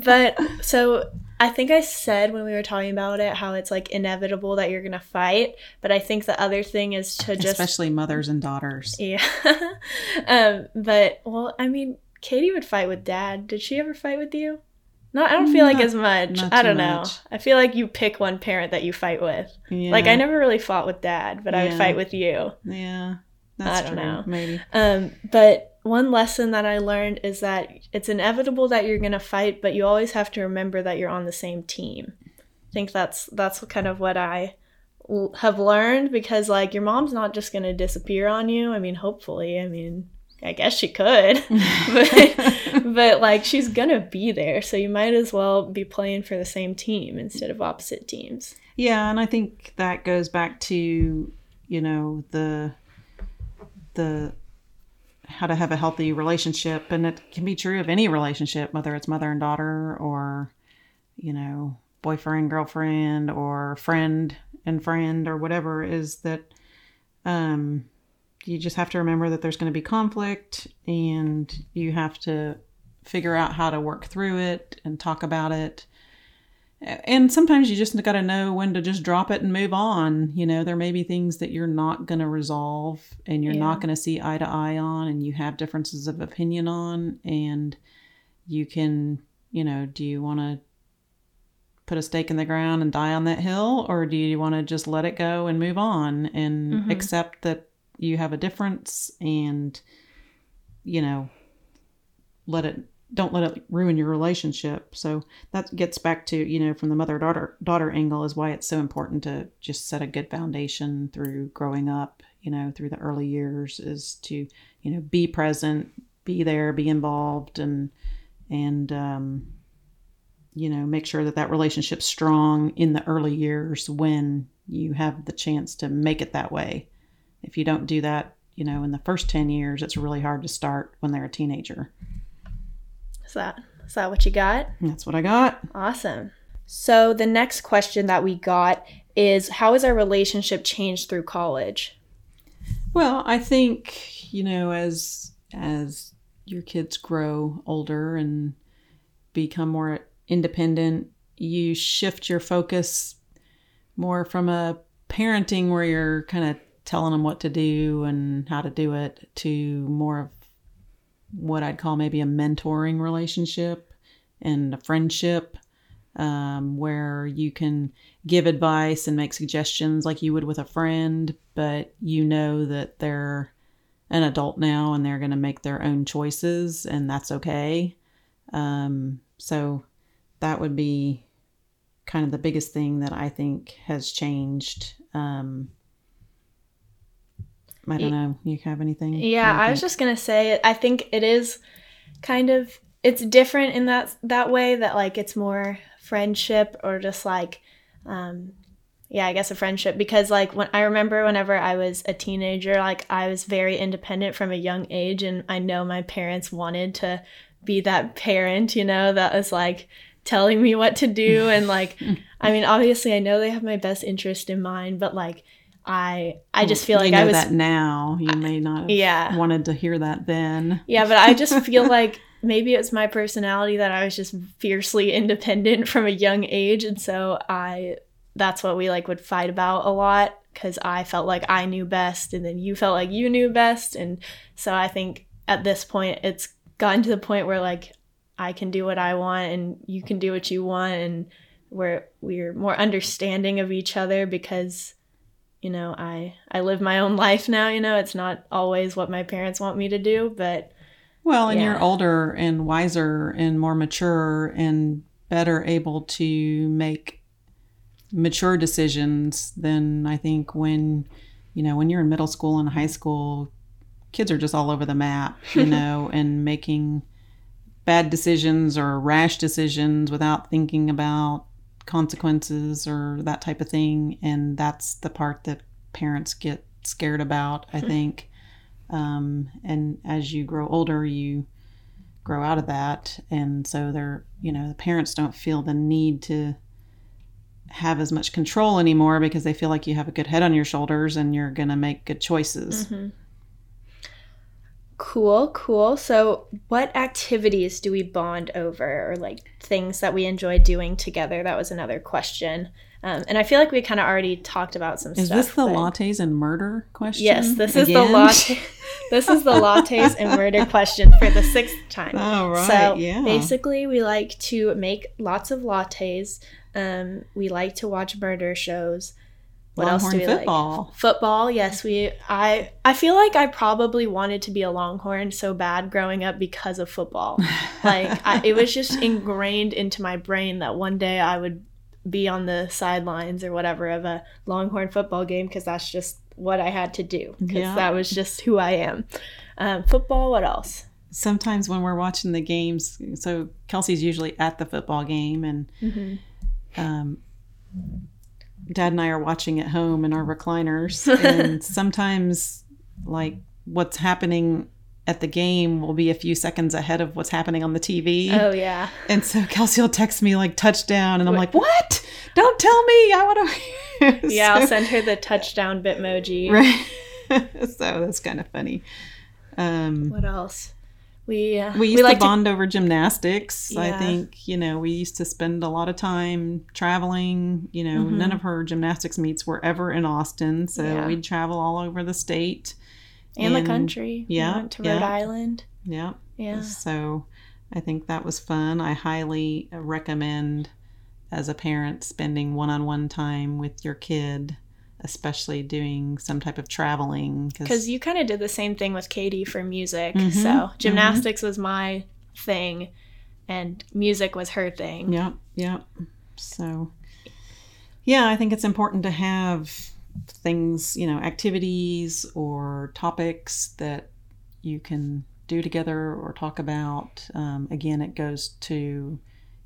but so I think I said when we were talking about it how it's like inevitable that you're gonna fight, but I think the other thing is to just especially mothers and daughters. yeah. um, but well, I mean, Katie would fight with dad. Did she ever fight with you? No, I don't feel like as much. I don't know. much. I feel like you pick one parent that you fight with. Yeah. Like I never really fought with dad, but I would fight with you. Yeah, that's don't true. know. Maybe. Um, but one lesson that I learned is that it's inevitable that you're gonna fight, but you always have to remember that you're on the same team. I think that's that's kind of what I l- have learned because like your mom's not just gonna disappear on you. I mean, hopefully. I mean, I guess she could, but but like she's gonna be there, so you might as well be playing for the same team instead of opposite teams. yeah, and I think that goes back to you know the the how to have a healthy relationship, and it can be true of any relationship, whether it's mother and daughter or you know boyfriend girlfriend or friend and friend or whatever. Is that um you just have to remember that there's going to be conflict and you have to figure out how to work through it and talk about it. And sometimes you just got to know when to just drop it and move on. You know, there may be things that you're not going to resolve and you're Yeah. not going to see eye to eye on and you have differences of opinion on. And you can, you know, do you want to put a stake in the ground and die on that hill or do you want to just let it go and move on and Mhm. accept that you have a difference and you know let it don't let it ruin your relationship. So that gets back to you know from the mother daughter daughter angle is why it's so important to just set a good foundation through growing up you know through the early years is to you know be present be there be involved and and um you know make sure that that relationship's strong in the early years when you have the chance to make it that way. If you don't do that you know in the first 10 years it's really hard to start when they're a teenager Is that is that what you got? that's what i got Awesome. So the next question that we got is how has our relationship changed through college? Well, I think, you know, as as your kids grow older and become more independent, you shift your focus more from a parenting where you're kind of telling them what to do and how to do it to more of what I'd call maybe a mentoring relationship and a friendship um, where you can give advice and make suggestions like you would with a friend, but you know that they're an adult now and they're going to make their own choices, and that's okay. Um, so that would be kind of the biggest thing that I think has changed. Um, I don't know. You have anything? Yeah, I was just gonna say. I think it is kind of it's different in that that way that like it's more friendship or just like um yeah, I guess a friendship because like when I remember whenever I was a teenager, like I was very independent from a young age and I know my parents wanted to be that parent, you know, that was like telling me what to do and like I mean, obviously I know they have my best interest in mind, but like I I just feel you like I was that now. You may not have yeah. wanted to hear that then. Yeah, but I just feel like maybe it's my personality that I was just fiercely independent from a young age and so I that's what we like would fight about a lot cuz I felt like I knew best and then you felt like you knew best and so I think at this point it's gotten to the point where like I can do what I want and you can do what you want and we're we're more understanding of each other because you know I I live my own life now you know it's not always what my parents want me to do but Well, and Yeah. you're older and wiser and more mature and better able to make mature decisions than I think when, you know, when you're in middle school and high school, kids are just all over the map, you know, and making bad decisions or rash decisions without thinking about consequences or that type of thing. And that's the part that parents get scared about, I think. Um, and as you grow older, you grow out of that. And so they're, you know, the parents don't feel the need to have as much control anymore because they feel like you have a good head on your shoulders and you're going to make good choices. Mhm. Cool, cool. So, what activities do we bond over, or like things that we enjoy doing together? That was another question. Um, and I feel like we kind of already talked about some Is stuff. this the lattes and murder question? Yes, this is the latte. this is the lattes and murder question for the sixth time. Oh, right. So yeah. basically, we like to make lots of lattes. Um, we like to watch murder shows. What else do Longhorn we like? football. Football, yes. We I I feel like I probably wanted to be a Longhorn so bad growing up because of football. Like I, it was just ingrained into my brain that one day I would be on the sidelines or whatever of a Longhorn football game because that's just what I had to do because Yeah. that was just who I am. Um, football. What else? Sometimes when we're watching the games, so Kelsey's usually at the football game, and Mm-hmm. um, Dad and I are watching at home in our recliners, and sometimes like what's happening at the game will be a few seconds ahead of what's happening on the TV. Oh yeah. And so Kelsey will text me like touchdown, and I'm Wait. like, "What? Don't tell me! I want to." Yeah, I'll send her the touchdown bitmoji. Right. so that's kind of funny. Um, What else? We uh, we used like to bond over gymnastics. I think you know we used to spend a lot of time traveling. You know, Mhm. none of her gymnastics meets were ever in Austin, so Yeah. we'd travel all over the state. and the and- country. We yeah, went to Rhode yeah. Island. Yeah. Yeah. So I think that was fun. I highly recommend as a parent spending one-on-one time with your kid, especially doing some type of traveling Because you kind of did the same thing with Katie for music. Mhm, So gymnastics was my thing, and music was her thing. Yep, yep. So, yeah, I think it's important to have things, you know, activities or topics that you can do together or talk about. Um, again, it goes to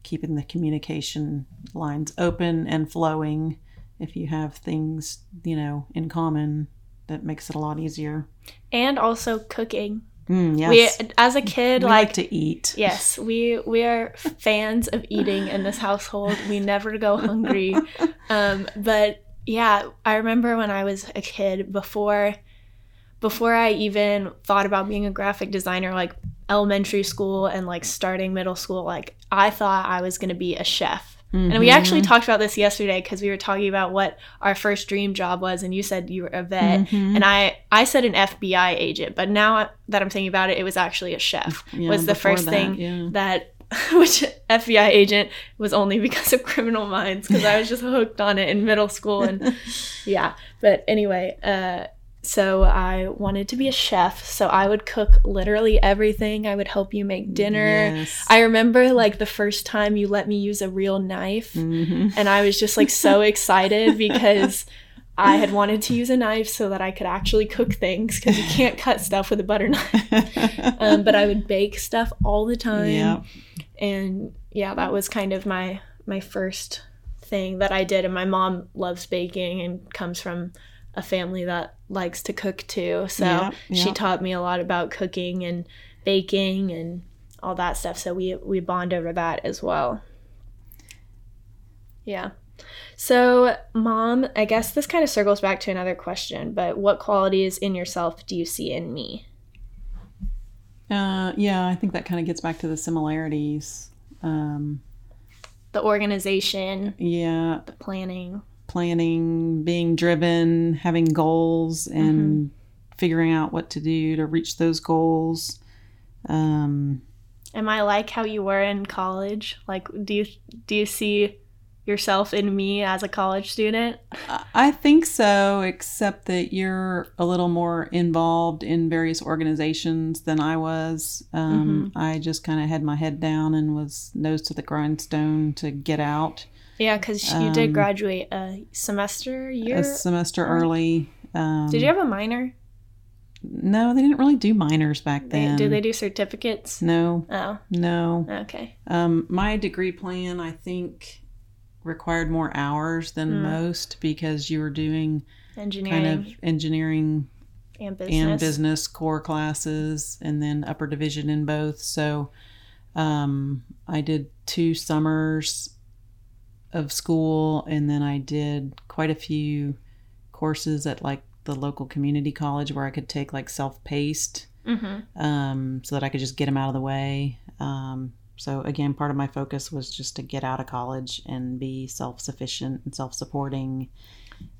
keeping the communication lines open and flowing. If you have things, you know, in common, that makes it a lot easier. And also cooking. Mm, yes. We, as a kid, We like, like to eat. yes, we we are fans of eating in this household. We never go hungry. Um, but yeah, I remember when I was a kid before before I even thought about being a graphic designer like elementary school and like starting middle school like I thought I was going to be a chef. Mm-hmm. And we actually talked about this yesterday because we were talking about what our first dream job was, and you said you were a vet, mm-hmm. and I I said an FBI agent, but now that I'm thinking about it, it was actually a chef. Yeah, was the first that, thing yeah. that which FBI agent was only because of Criminal Minds because I was just hooked on it in middle school and yeah. But anyway, uh, so I wanted to be a chef. So I would cook literally everything. I would help you make dinner. Yes. I remember like the first time you let me use a real knife, mm-hmm. and I was just like so excited because. I had wanted to use a knife so that I could actually cook things because you can't cut stuff with a butter knife. um, but I would bake stuff all the time, yep. and yeah, that was kind of my my first thing that I did. And my mom loves baking and comes from a family that likes to cook too. So yeah, yeah. she taught me a lot about cooking and baking and all that stuff. So we we bond over that as well. Yeah. So, mom, I guess this kind of circles back to another question, but what qualities in yourself do you see in me? Uh, yeah, I think that kind of gets back to the similarities. Um, the organization. Yeah. The planning planning, being driven, having goals, and mm-hmm. figuring out what to do to reach those goals. Um, Am I like how you were in college? Like, do you do you see yourself in me as a college student? I think so, except that you're a little more involved in various organizations than I was. Um, mm-hmm. I just kind of had my head down and was nose to the grindstone to get out. Yeah, because you um, did graduate a semester year. A semester early. Um, did you have a minor? No, they didn't really do minors back then. They, did they do certificates? No. Oh. No. Okay. Um, my degree plan, I think, required more hours than mm. most because you were doing engineering, kind of engineering and business. and business core classes, and then upper division in both. So, um, I did two summers of school, and then I did quite a few courses at like the local community college where I could take like self paced, mm-hmm. um, so that I could just get them out of the way. Um, so again, part of my focus was just to get out of college and be self sufficient and self supporting.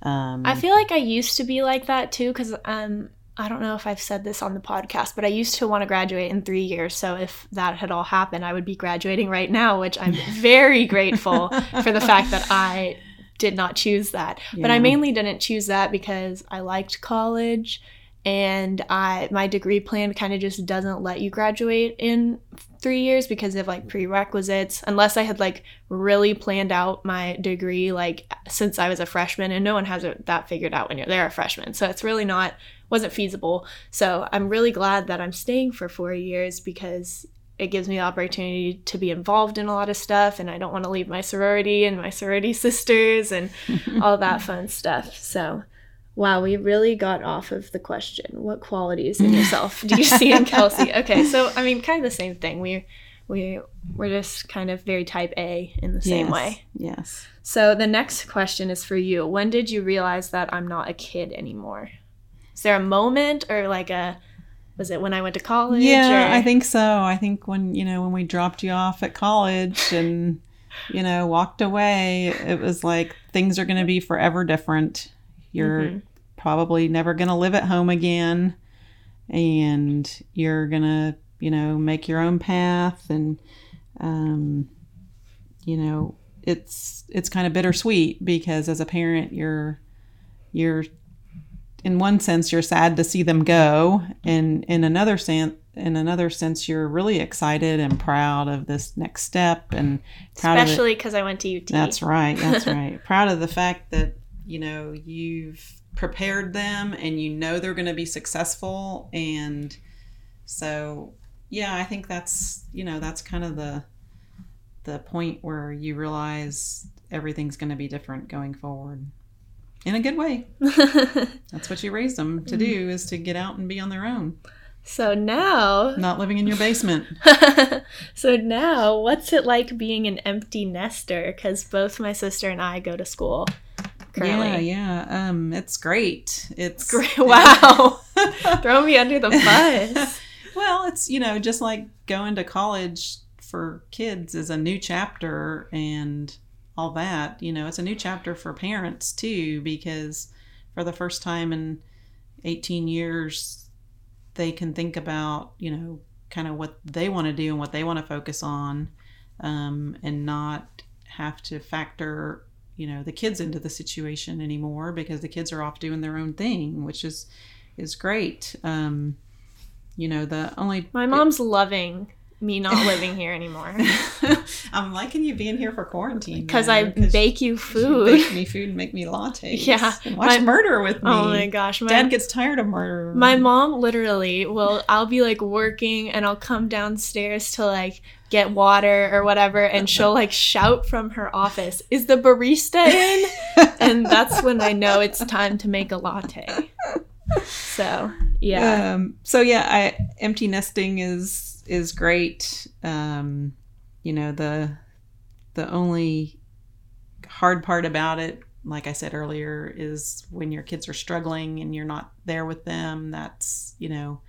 Um, I feel like I used to be like that too because um, I don't know if I've said this on the podcast, but I used to want to graduate in three years. So if that had all happened, I would be graduating right now, which I'm very grateful for the fact that I did not choose that. Yeah. But I mainly didn't choose that because I liked college and I my degree plan kind of just doesn't let you graduate in three years because of like prerequisites unless i had like really planned out my degree like since i was a freshman and no one has it that figured out when you're there a freshman so it's really not wasn't feasible so i'm really glad that i'm staying for four years because it gives me the opportunity to be involved in a lot of stuff and i don't want to leave my sorority and my sorority sisters and all that fun stuff so Wow, we really got off of the question. What qualities in yourself do you see in Kelsey? Okay, so I mean, kind of the same thing. We we we're just kind of very type A in the same yes, way. Yes. So the next question is for you. When did you realize that I'm not a kid anymore? Is there a moment or like a was it when I went to college? Yeah, or? I think so. I think when you know when we dropped you off at college and you know walked away, it was like things are going to be forever different. You're mm-hmm probably never going to live at home again and you're going to, you know, make your own path and um you know, it's it's kind of bittersweet because as a parent you're you're in one sense you're sad to see them go. And in another sense in another sense you're really excited and proud of this next step and especially because i went to ut that's right that's right. Proud of the fact that you know you've prepared them and you know they're going to be successful. And so yeah i think that's you know that's kind of the the point where you realize everything's going to be different going forward in a good way that's what you raise them to do is to get out and be on their own so now not living in your basement so now what's it like being an empty nester because both my sister and i go to school currently? Yeah, yeah. Um, it's great. It's Great. Wow. Throw me under the bus. well, it's you know just like going to college for kids is a new chapter and all that. You know, it's a new chapter for parents too because for the first time in 18 years, they can think about you know kind of what they want to do and what they want to focus on, um, and not have to factor you know the kids into the situation anymore because the kids are off doing their own thing, which is is great. Um, you know, the only My mom's loving me not living here anymore I'm liking you being here for quarantine because I bake you you food. bake me food and make me lattes. Yeah, and watch my- murder with me. Oh my gosh, my Dad gets tired of murder. My mom literally will I'll be like working and I'll come downstairs to like get water or whatever and she'll like shout from her office, "Is the barista in?" and that's when I know it's time to make a latte. So, yeah. Um, so yeah, I, empty nesting is is great. Um, you know the the only hard part about it, like I said earlier, is when your kids are struggling and you're not there with them. That's you know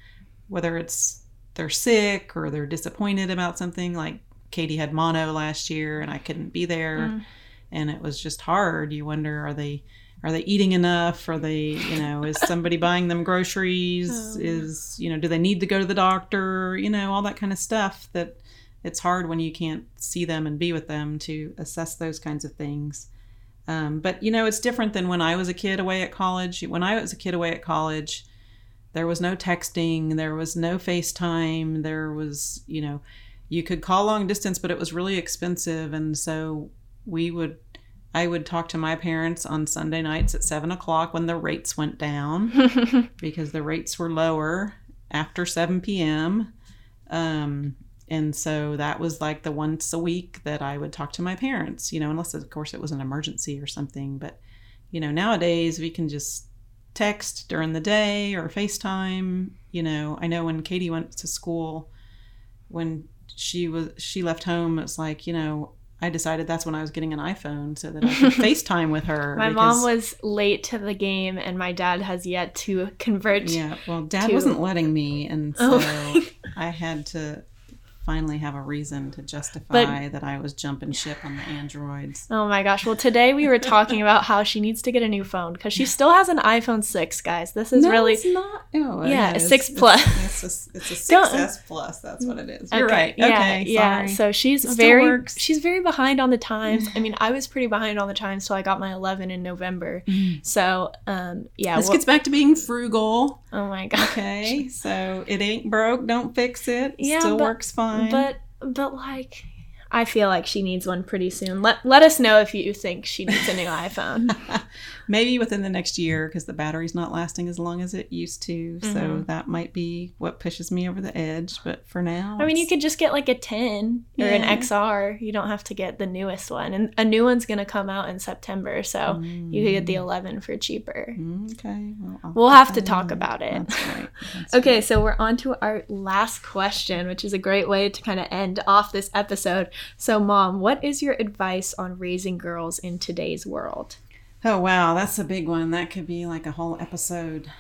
whether it's they're sick or they're disappointed about something. Like Katie had mono last year and I couldn't be there, Mm. and it was just hard. You wonder are they are they eating enough? Are they you know is somebody buying them groceries? Oh. is you know do they need to go to the doctor? You know all that kind of stuff that it's hard when you can't see them and be with them to assess those kinds of things. Um, but you know it's different than when i was a kid away at college. When i was a kid away at college there was no texting there was no facetime there was you know you could call long distance but it was really expensive. And so we would I would talk to my parents on Sunday nights at seven o'clock when the rates went down because the rates were lower after 7 p.m. Um, and so that was like the once a week that I would talk to my parents, you know, unless of course it was an emergency or something. But, you know, nowadays we can just text during the day or FaceTime. You know, I know when Katie went to school, when she was she left home, it's like, you know, I decided that's when I was getting an iPhone so that I could FaceTime with her. My because- mom was late to the game and my dad has yet to convert. Yeah, well, Dad to- wasn't letting me, and oh so Oh. I had to finally have a reason to justify that I was jumping ship on the androids. Oh my gosh. Well, today we were talking about how she needs to get a new phone because she still has an iPhone 6, guys. This is no, really. it's not. No, it Yeah, is. six plus. It's, a, it's a 6S plus. That's what it is. You're Okay, right. Okay, yeah. sorry. So she's still very works. she's very behind on the times. I mean, I was pretty behind on the times, till I got my 11 in November. So, um, yeah. this well- gets back to being frugal. oh my gosh. Okay, so it ain't broke. Don't fix it. Yeah, Still but- works fine. But but like I feel like she needs one pretty soon. Let let us know if you think she needs a new iPhone. Maybe within the next year because the battery's not lasting as long as it used to. So Mhm. that might be what pushes me over the edge. But for now, I mean, you could just get like a 10 or an XR. You don't have to get the newest one. And a new one's going to come out in September, so you could get the 11 for cheaper. Mm, Okay. We'll have to talk about it. That's right. That's Okay, right. so we're on to our last question, which is a great way to kind of end off this episode. So, mom, what is your advice on raising girls in today's world? Oh wow, that's a big one. That could be like a whole episode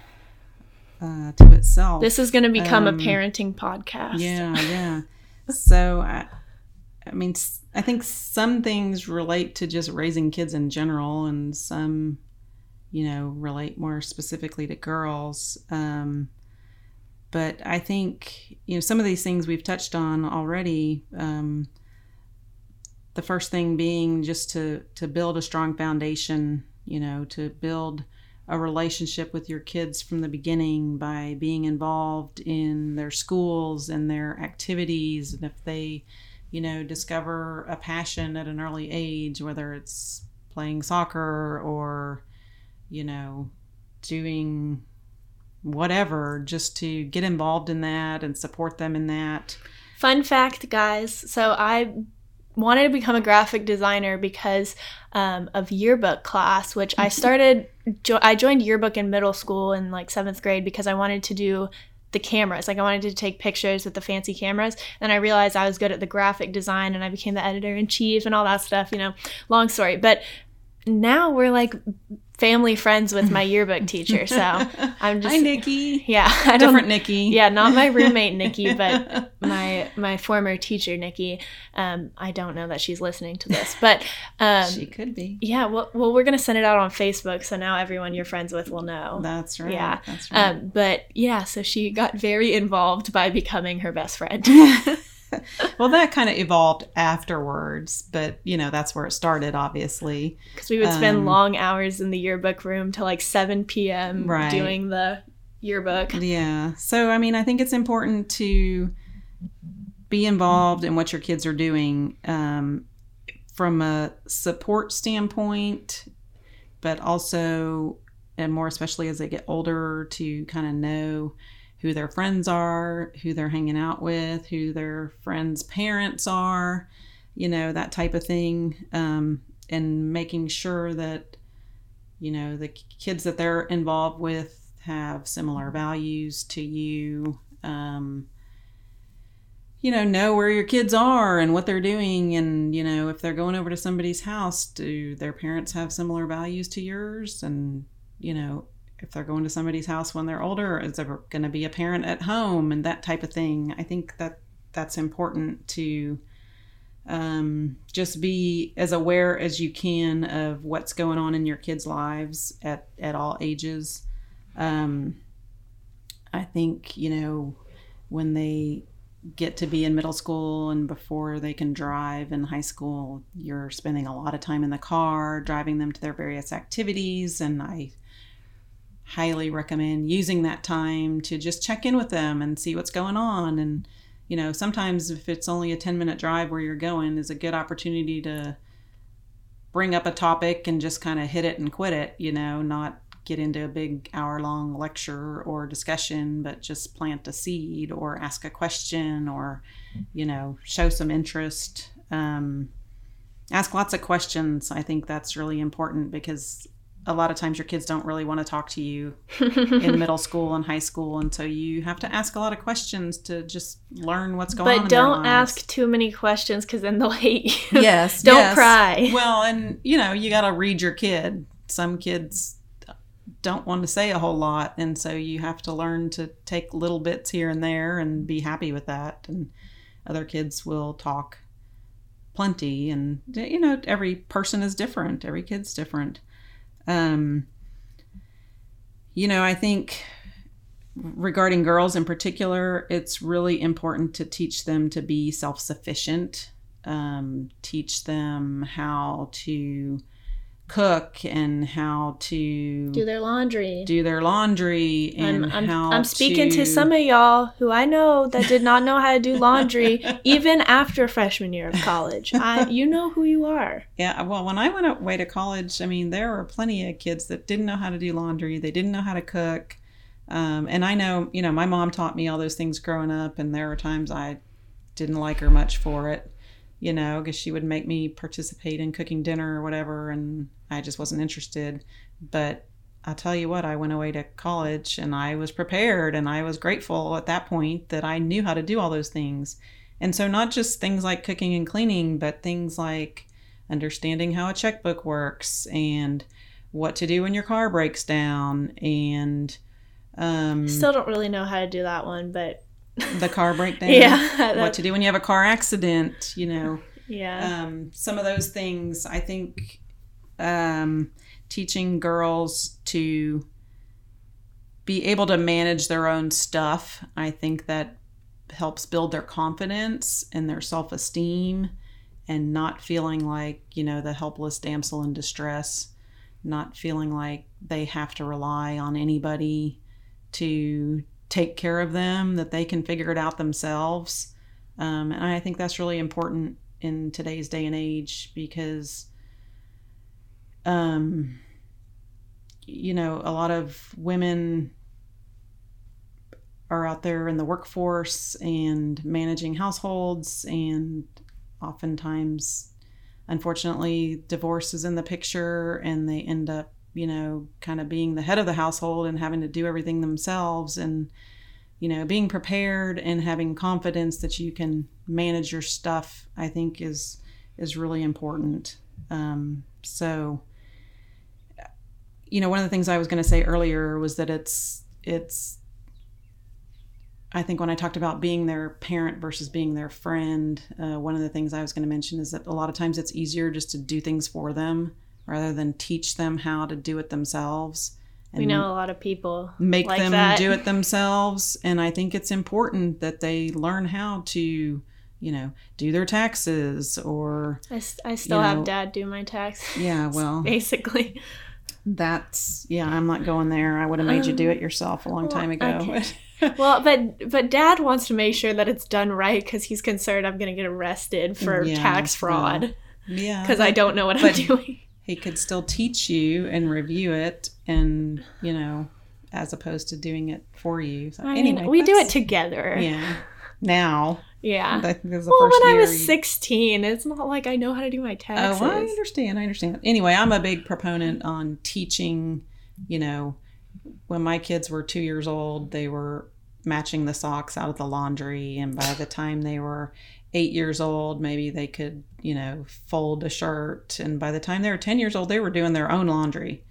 uh, to itself. This is going to become Um, a parenting podcast. Yeah, yeah. so I, I mean, I think some things relate to just raising kids in general, and some, you know, relate more specifically to girls. Um, but I think you know some of these things we've touched on already. Um, the first thing being just to to build a strong foundation. You know, to build a relationship with your kids from the beginning by being involved in their schools and their activities and if they you know discover a passion at an early age whether it's playing soccer or you know doing whatever just to get involved in that and support them in that Fun fact, guys. So I wanted to become a graphic designer because um, of yearbook class, which I started. Jo- I joined yearbook in middle school in like seventh grade because I wanted to do the cameras. Like I wanted to take pictures with the fancy cameras. And I realized I was good at the graphic design, and I became the editor in chief and all that stuff. You know, long story, but now we're like family friends with my yearbook teacher. So I'm just Hi, Nikki. yeah, I Different Nikki. yeah, not my roommate Nikki, but my my former teacher Nikki. Um, I don't know that she's listening to this, but um, she could be. yeah. Well, well, we're gonna send it out on Facebook, so now everyone you're friends with will know. That's right. Yeah. That's right. Um, but yeah, so she got very involved by becoming her best friend. well, that kind of evolved afterwards, but you know that's where it started, obviously. Because we would spend Um, long hours in the yearbook room till like 7 p.m. Right. doing the yearbook. Yeah. So, I mean, I think it's important to be involved in what your kids are doing um, from a support standpoint, but also, and more especially as they get older, to kind of know who their friends are, who they're hanging out with, who their friends' parents are, you know, that type of thing. Um, and making sure that, you know, the kids that they're involved with have similar values to you. Um, you know, know where your kids are and what they're doing. And, you know, if they're going over to somebody's house, do their parents have similar values to yours? And, you know, if they're going to somebody's house when they're older, is there going to be a parent at home and that type of thing? I think that that's important to um, just be as aware as you can of what's going on in your kids' lives at, at all ages. Um, I think, you know, when they get to be in middle school and before they can drive in high school, you're spending a lot of time in the car, driving them to their various activities. And I highly recommend using that time to just check in with them and see what's going on. And, you know, sometimes if it's only a 10 minute drive where you're going, is a good opportunity to bring up a topic and just kind of hit it and quit it, you know, not get into a big hour long lecture or discussion, but just plant a seed or ask a question or, you know, show some interest. Um, ask lots of questions. I think that's really important because a lot of times your kids don't really want to talk to you in middle school and high school. And so you have to ask a lot of questions to just learn what's going on. But in their don't ask too many questions because then they'll hate you. Yes. Don't yes. pry. Well, and you know, you got to read your kid. Some kids don't want to say a whole lot, and so you have to learn to take little bits here and there and be happy with that. And other kids will talk plenty, and you know, every person is different. Every kid's different. Um, you know, I think regarding girls in particular, it's really important to teach them to be self sufficient, um, teach them how to cook and how to Do their laundry. do their laundry and I'm, I'm, how I'm speaking to, to some of y'all who I know that did not know how to do laundry even after freshman year of college. I, you know who you are. Yeah, well, when I went away to college, I mean, there were plenty of kids that didn't know how to do laundry. They didn't know how to cook. Um, and I know, you know, my mom taught me all those things growing up, and there were times I didn't like her much for it, you know, because she would make me participate in cooking dinner or whatever, and I just wasn't interested. But I'll tell you what, I went away to college and I was prepared, and I was grateful at that point that I knew how to do all those things. And so, not just things like cooking and cleaning, but things like understanding how a checkbook works and what to do when your car breaks down and um, Still don't really know how to do that one, but the car breakdown. yeah. What to do when you have a car accident, you know. yeah. Um, some of those things, I think um, teaching girls to be able to manage their own stuff, I think that helps build their confidence and their self esteem and not feeling like, you know, the helpless damsel in distress, not feeling like they have to rely on anybody to take care of them, that they can figure it out themselves. Um, and I think that's really important in today's day and age because, um, you know, a lot of women are out there in the workforce and managing households and oftentimes unfortunately divorce is in the picture and they end up you know kind of being the head of the household and having to do everything themselves and you know being prepared and having confidence that you can manage your stuff i think is is really important. Um, so you know, one of the things I was going to say earlier was that it's it's I think when I talked about being their parent versus being their friend, uh, one of the things I was going to mention is that a lot of times it's easier just to do things for them rather than teach them how to do it themselves. we know a lot of people make like them that. do it themselves. And I think it's important that they learn how to, you know, do their taxes or, I still you have know- dad do my taxes. yeah, well, basically. that's, yeah, I'm not going there. I would have made you do it um, yourself a long well, time ago. okay. Well, but but dad wants to make sure that it's done right because he's concerned I'm going to get arrested for Yeah, tax fraud yeah. because I don't know what I'm doing. He could still teach you and review it and you know as opposed to doing it for you so I mean, anyway we do it together. yeah now Yeah. i think the well, first when I was you- 16, it's not like I know how to do my oh, taxes oh taxes. i understand i understand anyway i'm a big proponent on teaching you know when my kids were two years old they were matching the socks out of the laundry and by the time they were eight years old maybe they could you know fold a shirt. And by the time they were 10 years old they were doing their own laundry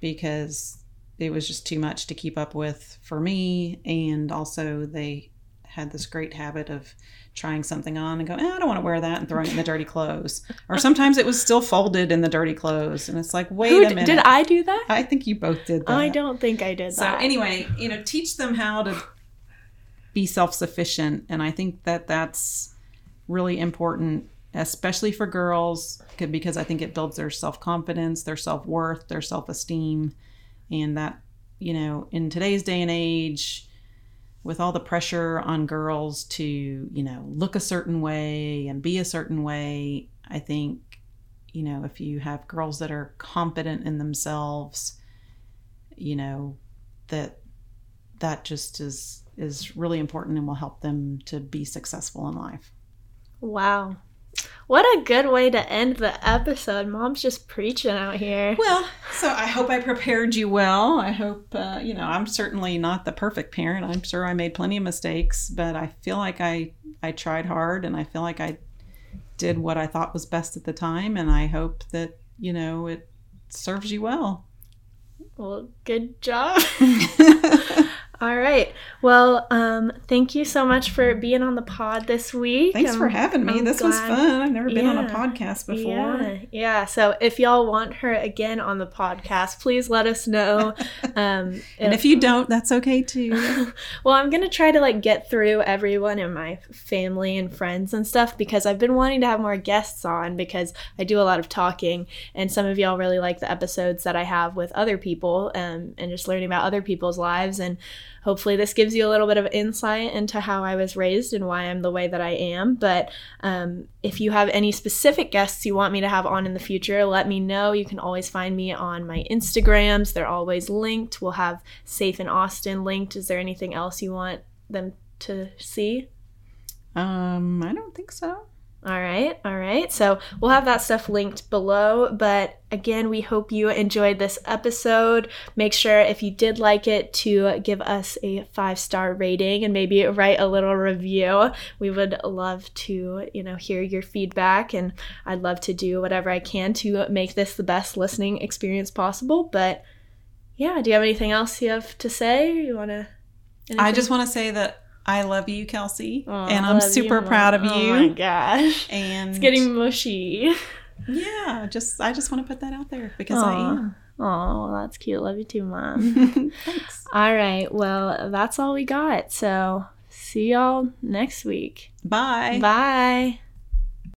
because it was just too much to keep up with for me. And also they had this great habit of trying something on and go eh, i don't want to wear that and throwing it in the dirty clothes. Or sometimes it was still folded in the dirty clothes. And it's like wait Who a minute did I do that? I think you both did that. I don't think I did so that. anyway, you know, teach them how to be self-sufficient, and I think that that's really important, especially for girls, because I think it builds their self-confidence, their self-worth, their self-esteem, and that you know, in today's day and age, with all the pressure on girls to you know look a certain way and be a certain way, I think you know if you have girls that are confident in themselves you know that that just is is really important and will help them to be successful in life wow. What a good way to end the episode. Mom's just preaching out here. well so i hope i prepared you well i hope uh, you know i'm certainly not the perfect parent i'm sure i made plenty of mistakes but i feel like i i tried hard and i feel like i did what i thought was best at the time and i hope that you know it serves you well Well, good job. All right. Well, um, thank you so much for being on the pod this week. Thanks Um, for having me. I'm this was fun. I've never been on a podcast before. Yeah, yeah. So if y'all want her again on the podcast, please let us know. Um, And if you don't, that's okay too. well, I'm gonna try to like get through everyone in my family and friends and stuff because I've been wanting to have more guests on because I do a lot of talking, and some of y'all really like the episodes that I have with other people, um, and just learning about other people's lives and. Hopefully, this gives you a little bit of insight into how I was raised and why I'm the way that I am. But um, if you have any specific guests you want me to have on in the future, let me know. You can always find me on my Instagrams, they're always linked. We'll have Safe in Austin linked. Is there anything else you want them to see? um, I don't think so. All right, all right. So we'll have that stuff linked below. But again, we hope you enjoyed this episode. Make sure if you did like it to give us a five star rating and maybe write a little review. We would love to, you know, hear your feedback, and I'd love to do whatever I can to make this the best listening experience possible. But yeah, do you have anything else you have to say? You want to? I just want to say that I love you, Kelsey, Oh, and I'm super proud of oh you. Oh my gosh. And It's getting mushy. yeah, just I just want to put that out there because Aw. I am. Oh, well, that's cute. Love you too, Mom. Thanks. all right. Well, that's all we got. So, see y'all next week. Bye. Bye.